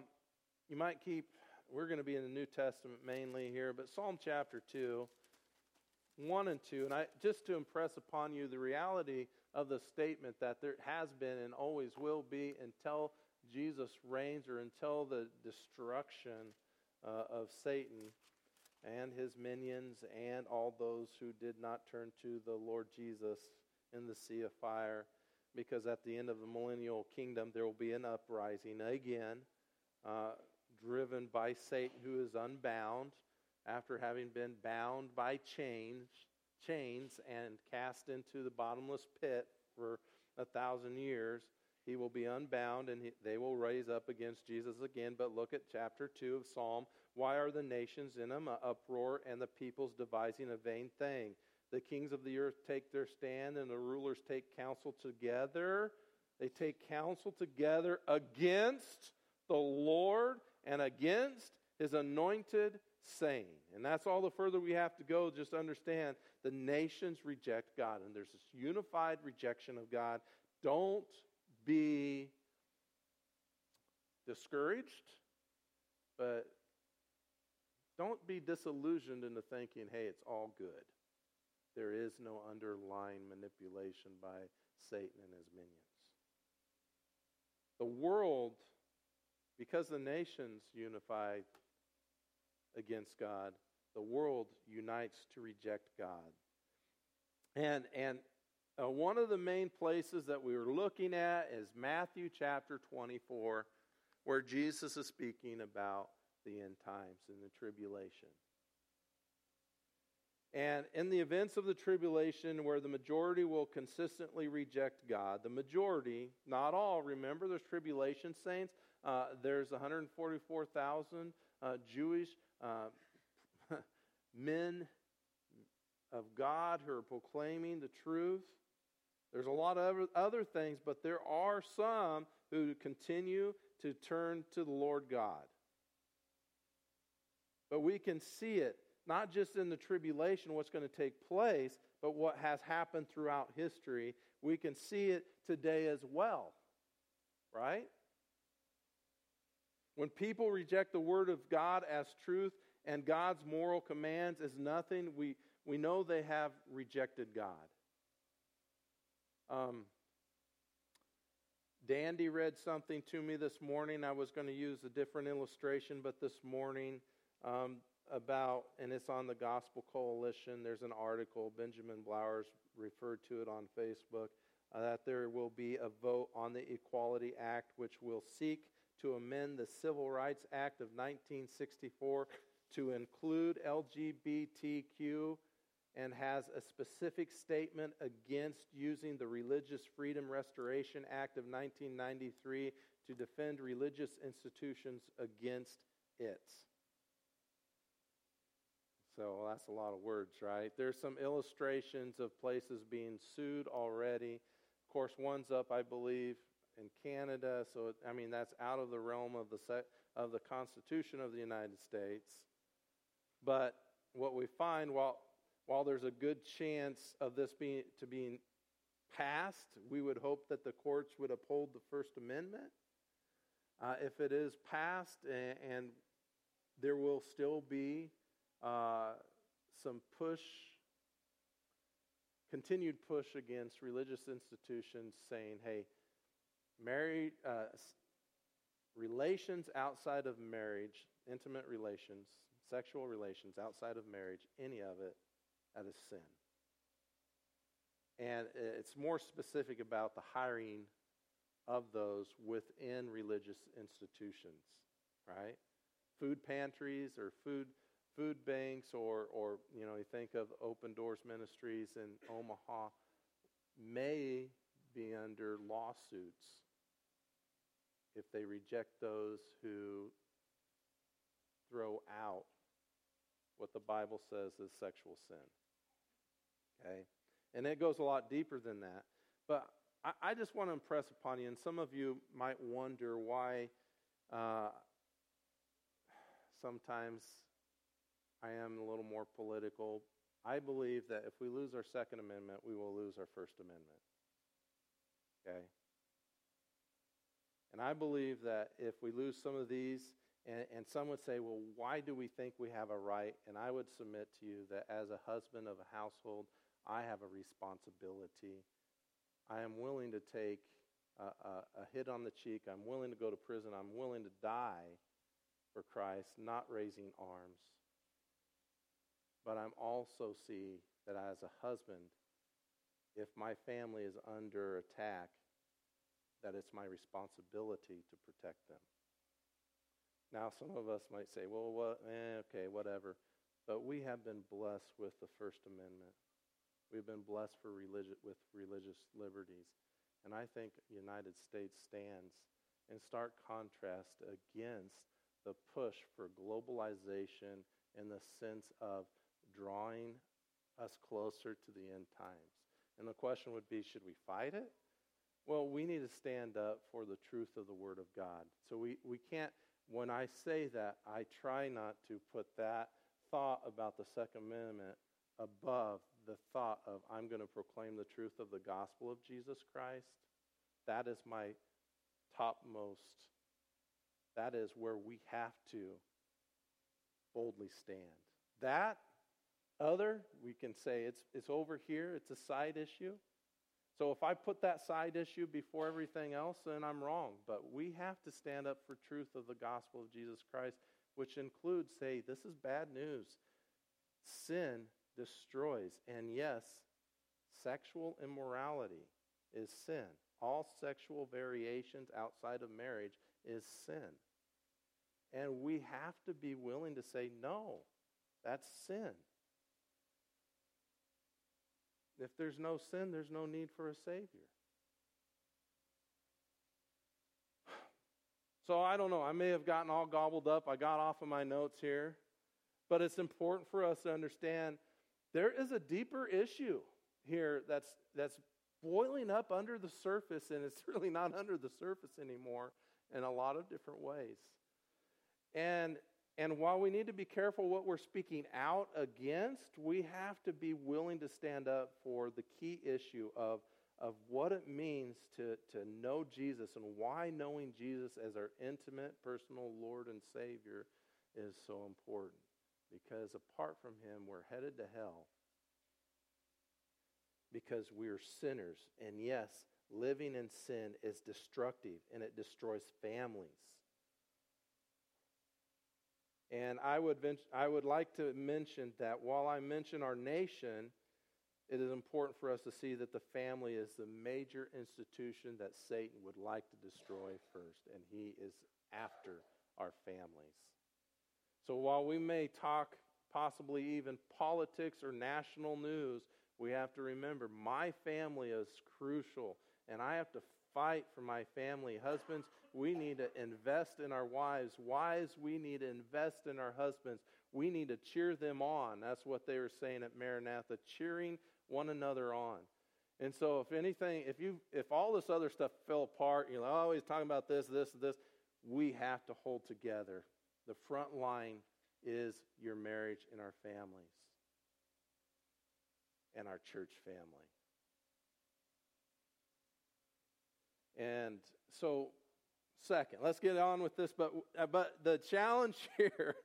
you might keep we're going to be in the New Testament mainly here, but Psalm chapter 2, 1 and 2, and I just to impress upon you the reality of the statement that there has been and always will be until Jesus reigns or until the destruction uh, of Satan and his minions and all those who did not turn to the Lord Jesus in the sea of fire. Because at the end of the millennial kingdom, there will be an uprising again. Uh, driven by Satan, who is unbound after having been bound by chains, chains and cast into the bottomless pit for a thousand years. He will be unbound and he, they will raise up against Jesus again. But look at chapter 2 of Psalm. Why are the nations in an uproar and the peoples devising a vain thing? The kings of the earth take their stand and the rulers take counsel together. They take counsel together against the Lord and against his anointed saying. And that's all the further we have to go. Just understand the nations reject God, and there's this unified rejection of God. Don't be discouraged, but don't be disillusioned into thinking, hey, it's all good. There is no underlying manipulation by Satan and his minions. The world because the nations unify against God, the world unites to reject God. And, and uh, one of the main places that we were looking at is Matthew chapter 24, where Jesus is speaking about the end times and the tribulation. And in the events of the tribulation, where the majority will consistently reject God, the majority, not all, remember there's tribulation saints, uh, there's 144,000 uh, Jewish uh, <laughs> men of God who are proclaiming the truth. There's a lot of other things, but there are some who continue to turn to the Lord God. But we can see it not just in the tribulation, what's going to take place, but what has happened throughout history. We can see it today as well, right? When people reject the Word of God as truth and God's moral commands as nothing, we, we know they have rejected God. Um, Dandy read something to me this morning. I was going to use a different illustration, but this morning um, about, and it's on the Gospel Coalition. There's an article, Benjamin Blowers referred to it on Facebook, uh, that there will be a vote on the Equality Act, which will seek to amend the Civil Rights Act of 1964 to include LGBTQ and has a specific statement against using the Religious Freedom Restoration Act of 1993 to defend religious institutions against it. So well, that's a lot of words, right? There's some illustrations of places being sued already. Of course, one's up, I believe, in Canada. So I mean, that's out of the realm of the of the Constitution of the United States. But what we find, while while there's a good chance of this being to being passed, we would hope that the courts would uphold the First Amendment. Uh, if it is passed, and, and there will still be uh, some push, continued push against religious institutions saying, hey, married uh, relations outside of marriage, intimate relations, sexual relations outside of marriage, any of it, that is sin. And it's more specific about the hiring of those within religious institutions, right? Food pantries or food food banks or or you know you think of Open Doors Ministries in Omaha may be under lawsuits if they reject those who throw out what the Bible says is sexual sin. Okay? And it goes a lot deeper than that. But I, I just want to impress upon you, and some of you might wonder why uh, sometimes I am a little more political. I believe that if we lose our Second Amendment, we will lose our First Amendment. Okay? And I believe that if we lose some of these, and, and, some would say, well, why do we think we have a right? And I would submit to you that as a husband of a household, I have a responsibility. I am willing to take a, a, a hit on the cheek. I'm willing to go to prison. I'm willing to die for Christ, not raising arms. But I'm also see that as a husband, if my family is under attack, that it's my responsibility to protect them. Now, some of us might say, well, what, eh, okay, whatever. But we have been blessed with the First Amendment. We've been blessed for religi- with religious liberties. And I think United States stands in stark contrast against the push for globalization in the sense of drawing us closer to the end times. And the question would be should we fight it? Well, we need to stand up for the truth of the Word of God. So we, we can't, when I say that, I try not to put that thought about the Second Amendment above the thought of I'm going to proclaim the truth of the gospel of Jesus Christ. That is my topmost, that is where we have to boldly stand. That other, we can say it's, it's over here, it's a side issue. So if I put that side issue before everything else, then I'm wrong. But we have to stand up for truth of the gospel of Jesus Christ, which includes say, this is bad news. Sin destroys. And yes, sexual immorality is sin. All sexual variations outside of marriage is sin. And we have to be willing to say, no, that's sin. If there's no sin, there's no need for a Savior. <sighs> So I don't know. I may have gotten all gobbled up. I got off of my notes here. But it's important for us to understand there is a deeper issue here that's, that's boiling up under the surface, and it's <laughs> really not under the surface anymore in a lot of different ways. And and while we need to be careful what we're speaking out against, we have to be willing to stand up for the key issue of, of what it means to, to know Jesus and why knowing Jesus as our intimate, personal Lord and Savior is so important. Because apart from Him, we're headed to hell because we're sinners. And yes, living in sin is destructive and it destroys families. And I would, I would like to mention that while I mention our nation, it is important for us to see that the family is the major institution that Satan would like to destroy first, and he is after our families. So while we may talk possibly even politics or national news, we have to remember my family is crucial, and I have to fight for my family. Husbands, we need to invest in our wives. Wives, we need to invest in our husbands. We need to cheer them on. That's what they were saying at Maranatha, cheering one another on. And so, if anything, if you if all this other stuff fell apart, you know, oh, he's talking about this, this, this, we have to hold together. The front line is your marriage and our families and our church family. And so, second, let's get on with this. But, uh, but the challenge <laughs> here,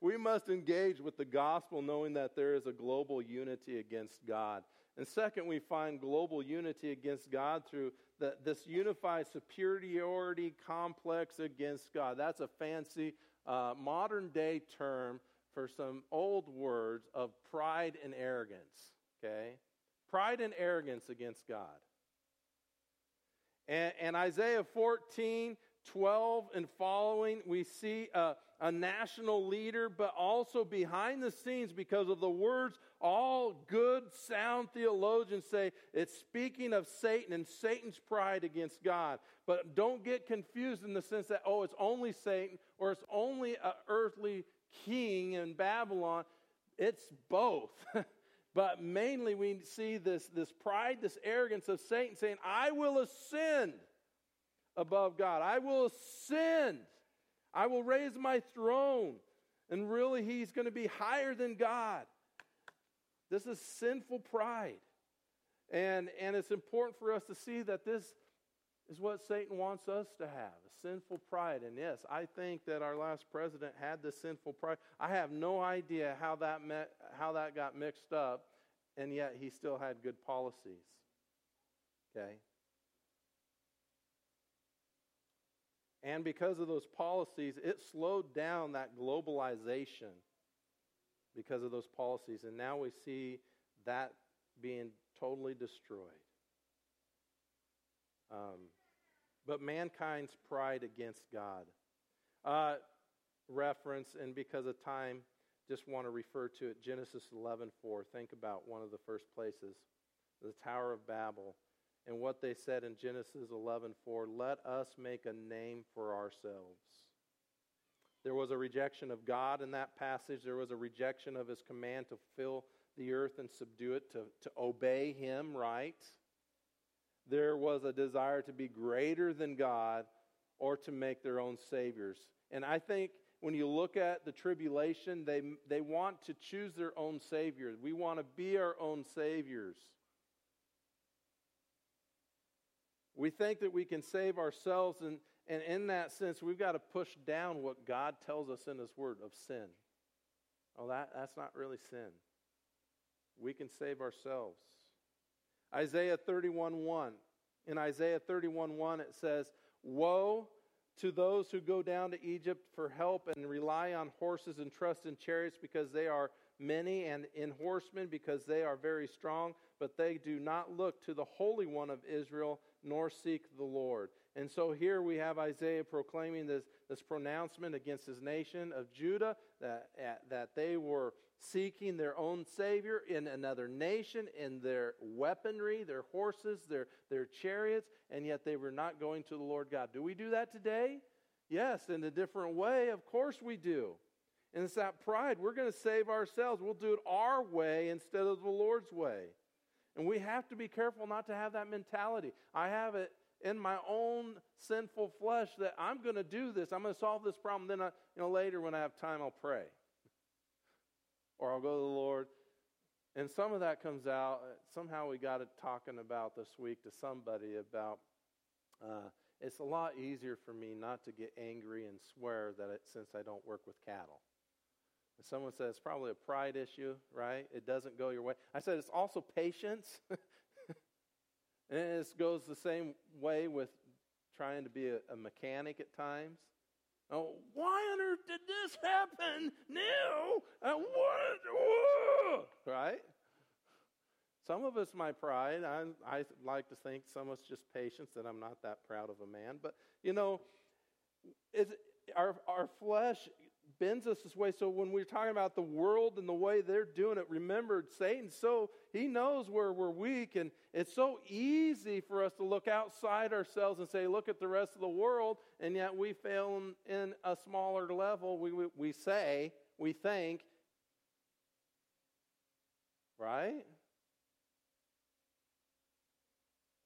we must engage with the gospel knowing that there is a global unity against God. And second, we find global unity against God through the, this unified superiority complex against God. That's a fancy uh, modern day term for some old words of pride and arrogance. Okay? Pride and arrogance against God. And, and Isaiah 14, 12 and following, we see a, a, national leader, but also behind the scenes, because of the words all good, sound theologians say, it's speaking of Satan and Satan's pride against God. But don't get confused in the sense that, oh, it's only Satan or it's only an earthly king in Babylon. It's both. <laughs> But mainly, we see this, this pride, this arrogance of Satan saying, I will ascend above God. I will ascend. I will raise my throne. And really, he's going to be higher than God. This is sinful pride. And, and it's important for us to see that this is what Satan wants us to have a sinful pride. And yes, I think that our last president had this sinful pride. I have no idea how that, met, how that got mixed up, and yet he still had good policies. Okay? And because of those policies, it slowed down that globalization because of those policies. And now we see that being totally destroyed. Um, but mankind's pride against God. Uh, reference, and because of time, just want to refer to it Genesis 11:4. Think about one of the first places, the Tower of Babel, and what they said in Genesis 11:4, "Let us make a name for ourselves." There was a rejection of God in that passage. There was a rejection of his command to fill the earth and subdue it, to, to obey him, right? there was a desire to be greater than God or to make their own saviors. And I think when you look at the tribulation, they, they want to choose their own savior. We want to be our own saviors. We think that we can save ourselves, and, and in that sense, we've got to push down what God tells us in His Word of sin. Oh, that, that's not really sin. We can save ourselves. Isaiah 31 1. In Isaiah 31 1, it says, Woe to those who go down to Egypt for help and rely on horses and trust in chariots because they are many, and in horsemen because they are very strong, but they do not look to the Holy One of Israel nor seek the Lord. And so here we have Isaiah proclaiming this, this pronouncement against his nation of Judah that, that they were seeking their own Savior in another nation, in their weaponry, their horses, their, their chariots, and yet they were not going to the Lord God. Do we do that today? Yes, in a different way. Of course we do. And it's that pride. We're going to save ourselves. We'll do it our way instead of the Lord's way. And we have to be careful not to have that mentality. I have it in my own sinful flesh that I'm going to do this. I'm going to solve this problem. Then, I, you know, later when I have time, I'll pray or I'll go to the Lord. And some of that comes out. Somehow we got it talking about this week to somebody about uh, it's a lot easier for me not to get angry and swear that it, since I don't work with cattle. Someone says it's probably a pride issue, right? It doesn't go your way. I said it's also patience. <laughs> and it goes the same way with trying to be a, a mechanic at times. Oh, why on earth did this happen now? Uh, what? Whoa! Right? Some of us, my pride. I, I like to think some of us just patience that I'm not that proud of a man. But, you know, it's, our, our flesh bends us this way. So when we're talking about the world and the way they're doing it, remember, Satan, so he knows where we're weak. And it's so easy for us to look outside ourselves and say, look at the rest of the world. And yet we fail in, a smaller level. We, we, we say, we think, right?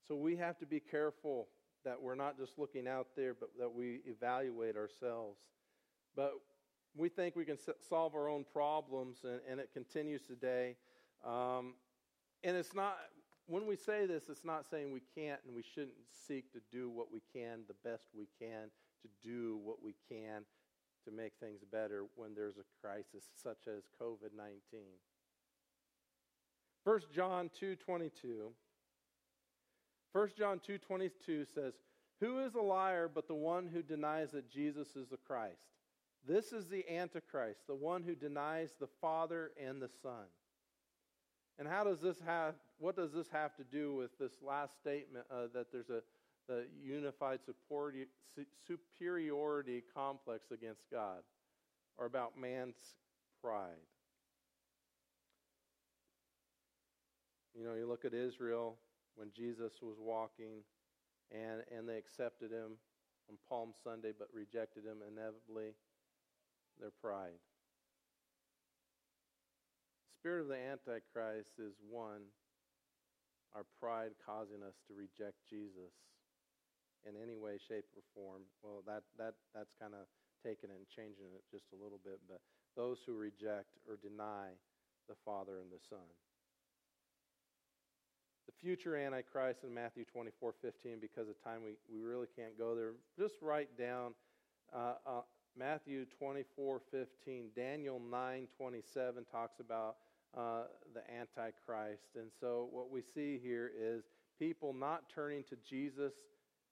So we have to be careful that we're not just looking out there, but that we evaluate ourselves. But we think we can solve our own problems, and, and it continues today. Um, and it's not, when we say this, it's not saying we can't and we shouldn't seek to do what we can, the best we can, to do what we can to make things better when there's a crisis such as COVID 19. 1 John 2 22 1 John 2:22 says, "Who is a liar but the one who denies that Jesus is the Christ? This is the antichrist, the one who denies the Father and the Son." And how does this have what does this have to do with this last statement uh, that there's a unified superiority complex against God or about man's pride? You know, you look at Israel, when Jesus was walking and, and they accepted him on Palm Sunday but rejected him inevitably, their pride. The spirit of the Antichrist is one, our pride causing us to reject Jesus in any way, shape, or form. Well, that, that, that's kind of taking it and changing it just a little bit, but those who reject or deny the Father and the Son the future Antichrist in Matthew 24 15, because of time, we, we really can't go there. Just write down uh, uh, Matthew 24 15. Daniel 9 27 talks about uh, the Antichrist. And so, what we see here is people not turning to Jesus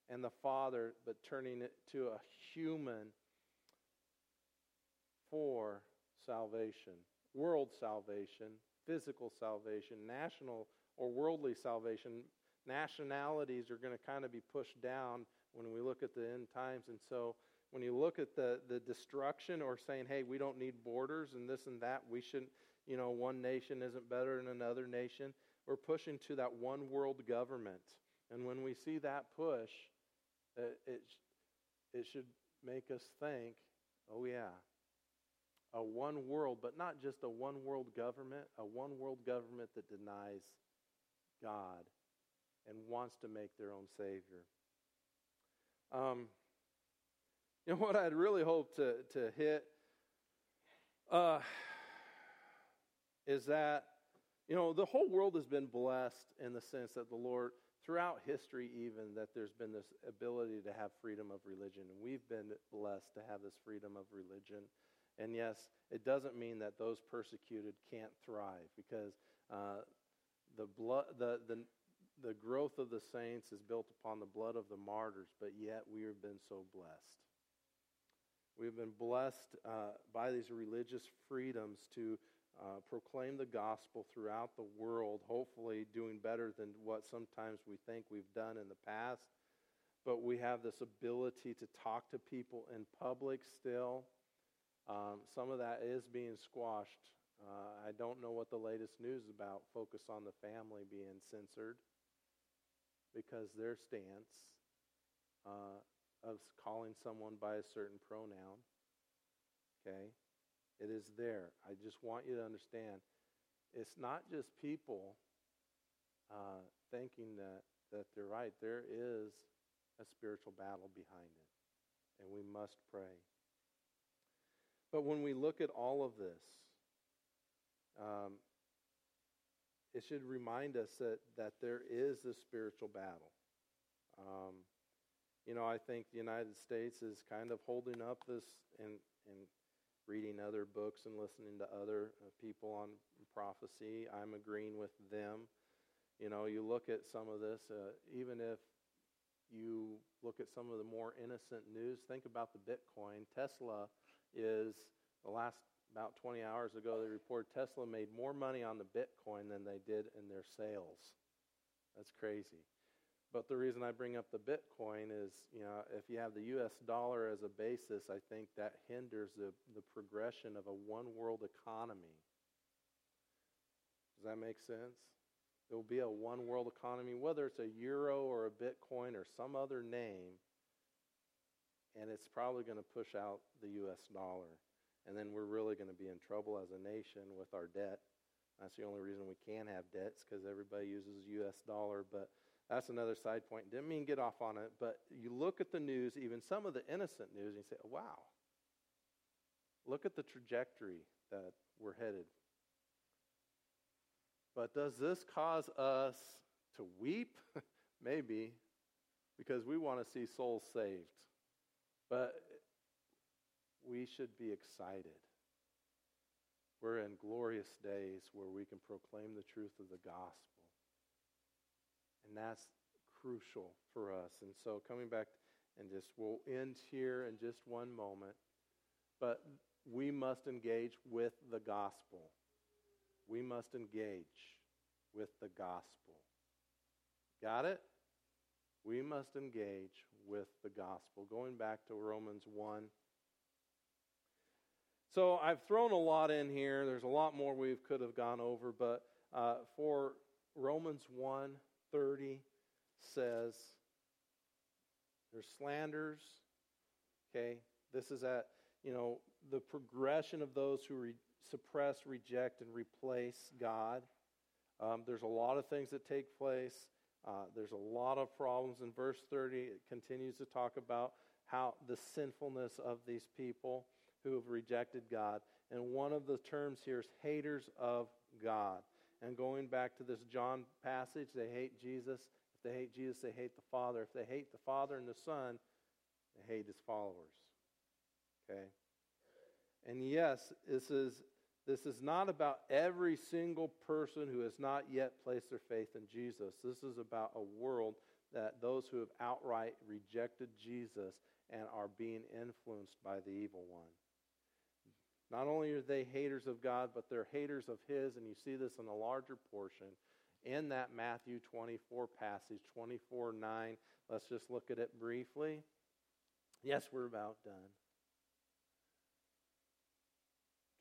and the Father, but turning it to a human for salvation, world salvation, physical salvation, national or worldly salvation. Nationalities are going to kind of be pushed down when we look at the end times. And so when you look at the, the destruction or saying, hey, we don't need borders and this and that, we shouldn't, you know, one nation isn't better than another nation, we're pushing to that one world government. And when we see that push, it, it, it should make us think, oh, yeah, a one world, but not just a one world government, a one world government that denies God and wants to make their own Savior. Um, you know what I'd really hope to, to hit uh, is that, you know, the whole world has been blessed in the sense that the Lord, throughout history, even, that there's been this ability to have freedom of religion. And we've been blessed to have this freedom of religion. And yes, it doesn't mean that those persecuted can't thrive because uh, the blood the, the the growth of the saints is built upon the blood of the martyrs, but yet we have been so blessed. We've been blessed uh, by these religious freedoms to uh, proclaim the gospel throughout the world, hopefully doing better than what sometimes we think we've done in the past. But we have this ability to talk to people in public still. Um, some of that is being squashed uh, I don't know what the latest news about Focus on the Family being censored because their stance uh, of calling someone by a certain pronoun, okay, it is there. I just want you to understand it's not just people uh, thinking that, that they're right. There is a spiritual battle behind it, and we must pray. But when we look at all of this, um, it should remind us that, that there is a spiritual battle. Um, you know, I think the United States is kind of holding up this, and, and reading other books and listening to other uh, people on prophecy. I'm agreeing with them. You know, you look at some of this, uh, even if you look at some of the more innocent news, think about the Bitcoin. Tesla is, the last about 20 hours ago, they reported Tesla made more money on the Bitcoin than they did in their sales. That's crazy. But the reason I bring up the Bitcoin is, you know, if you have the U.S. dollar as a basis, I think that hinders the, the progression of a one world economy. Does that make sense? There will be a one world economy, whether it's a euro or a Bitcoin or some other name, and it's probably going to push out the U.S. dollar. And then we're really going to be in trouble as a nation with our debt. That's the only reason we can have debts because everybody uses U.S. dollar. But that's another side point. Didn't mean get off on it, but you look at the news, even some of the innocent news, and you say, wow, look at the trajectory that we're headed. But does this cause us to weep? <laughs> Maybe, because we want to see souls saved. But we should be excited. We're in glorious days where we can proclaim the truth of the gospel. And that's crucial for us. And so, coming back and just, we'll end here in just one moment. But we must engage with the gospel. We must engage with the gospel. Got it? We must engage with the gospel. Going back to Romans 1. So I've thrown a lot in here. There's a lot more we could have gone over, but uh, for Romans 1 30 says there's slanders. Okay, this is at you know the progression of those who re- suppress, reject, and replace God. Um, there's a lot of things that take place. Uh, there's a lot of problems. In verse 30, it continues to talk about how the sinfulness of these people who have rejected God. And one of the terms here is haters of God. And going back to this John passage, they hate Jesus. If they hate Jesus, they hate the Father. If they hate the Father and the Son, they hate his followers. Okay? And yes, this is this is not about every single person who has not yet placed their faith in Jesus. This is about a world that those who have outright rejected Jesus and are being influenced by the evil one. Not only are they haters of God, but they're haters of His, and you see this in a larger portion in that Matthew 24 passage, 24 9. Let's just look at it briefly. Yes, we're about done.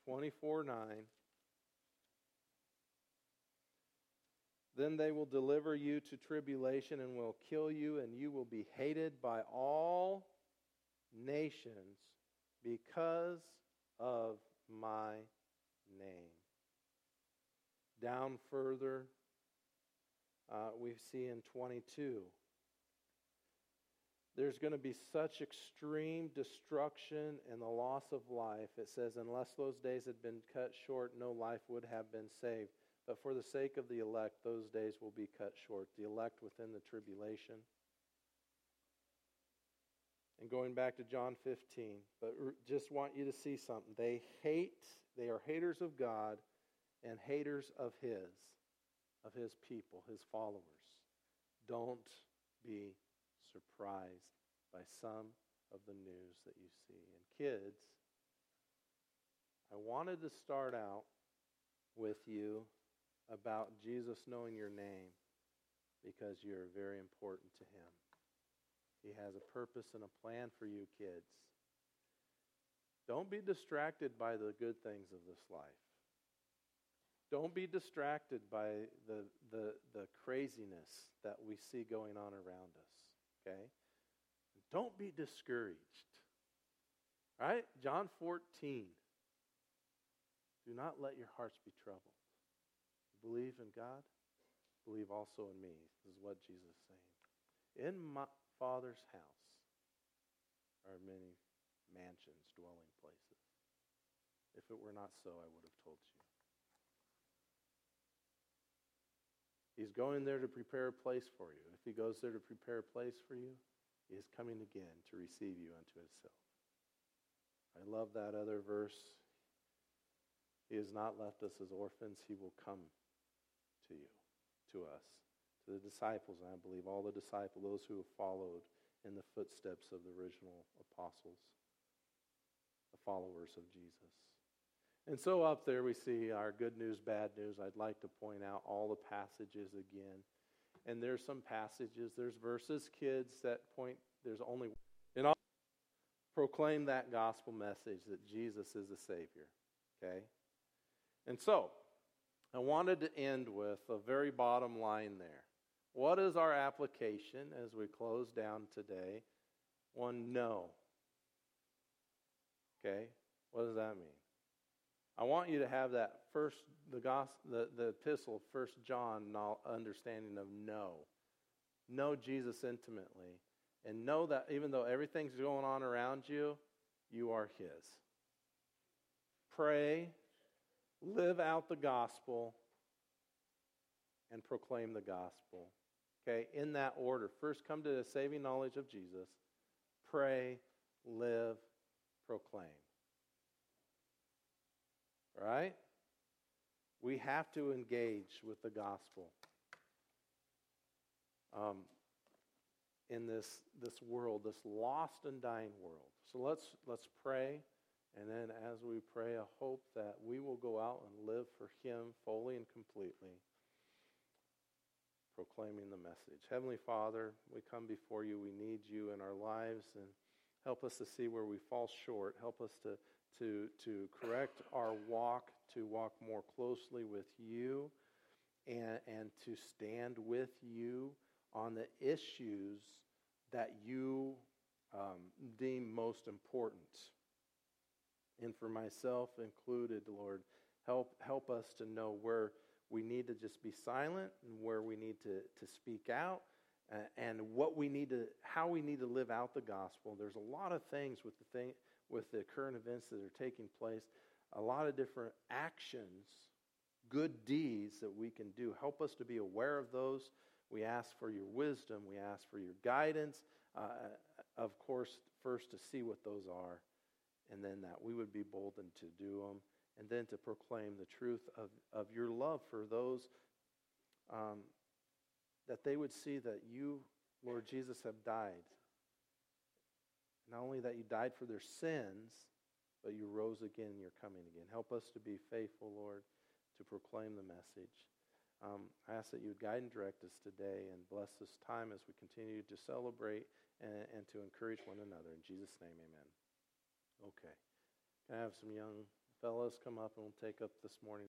24 9. Then they will deliver you to tribulation and will kill you, and you will be hated by all nations because of my name. Down further, uh, we see in 22 there's going to be such extreme destruction and the loss of life. It says, unless those days had been cut short, no life would have been saved. But for the sake of the elect, those days will be cut short. The elect within the tribulation. And going back to John 15, but just want you to see something. They hate, they are haters of God and haters of His, of His people, His followers. Don't be surprised by some of the news that you see. And kids, I wanted to start out with you about Jesus knowing your name because you're very important to him. He has a purpose and a plan for you, kids. Don't be distracted by the good things of this life. Don't be distracted by the, the, the craziness that we see going on around us. Okay? Don't be discouraged. Right? John 14. Do not let your hearts be troubled. Believe in God, believe also in me. This is what Jesus is saying. In my Father's house are many mansions, dwelling places. If it were not so, I would have told you. He's going there to prepare a place for you. If he goes there to prepare a place for you, he is coming again to receive you unto himself. I love that other verse. He has not left us as orphans. He will come to you, to us, to the disciples, I believe all the disciples, those who have followed in the footsteps of the original apostles, the followers of Jesus. And so up there we see our good news, bad news. I'd like to point out all the passages again. And there's some passages, there's verses, kids, that point, there's only, in proclaim that gospel message that Jesus is the Savior. Okay? And so, I wanted to end with a very bottom line there. What is our application as we close down today? One, know. Okay? What does that mean? I want you to have that first, the gospel, the, the epistle, First John, understanding of know. Know Jesus intimately. And know that even though everything's going on around you, you are His. Pray, live out the gospel, and proclaim the gospel. Okay, in that order. First, come to the saving knowledge of Jesus. Pray, live, proclaim. Right? We have to engage with the gospel um, in this, this world, this lost and dying world. So let's, let's pray. And then as we pray, I hope that we will go out and live for Him fully and completely, proclaiming the message. Heavenly Father, we come before you. We need you in our lives and help us to see where we fall short. Help us to to, to correct our walk, to walk more closely with you, and, and to stand with you on the issues that you um, deem most important. And for myself included, Lord, help, help us to know where we need to just be silent and where we need to, to speak out uh, and what we need to, how we need to live out the gospel. There's a lot of things with the thing, with the current events that are taking place, a lot of different actions, good deeds that we can do. Help us to be aware of those. We ask for your wisdom. We ask for your guidance. Uh, of course, first to see what those are, and then that we would be boldened to do them, and then to proclaim the truth of, of your love for those, um, that they would see that you, Lord Jesus, have died not only that you died for their sins, but you rose again and you're coming again. Help us to be faithful, Lord, to proclaim the message. Um, I ask that you would guide and direct us today and bless this time as we continue to celebrate and, and to encourage one another. In Jesus' name, amen. Okay. Can I have some young fellows come up and we'll take up this morning?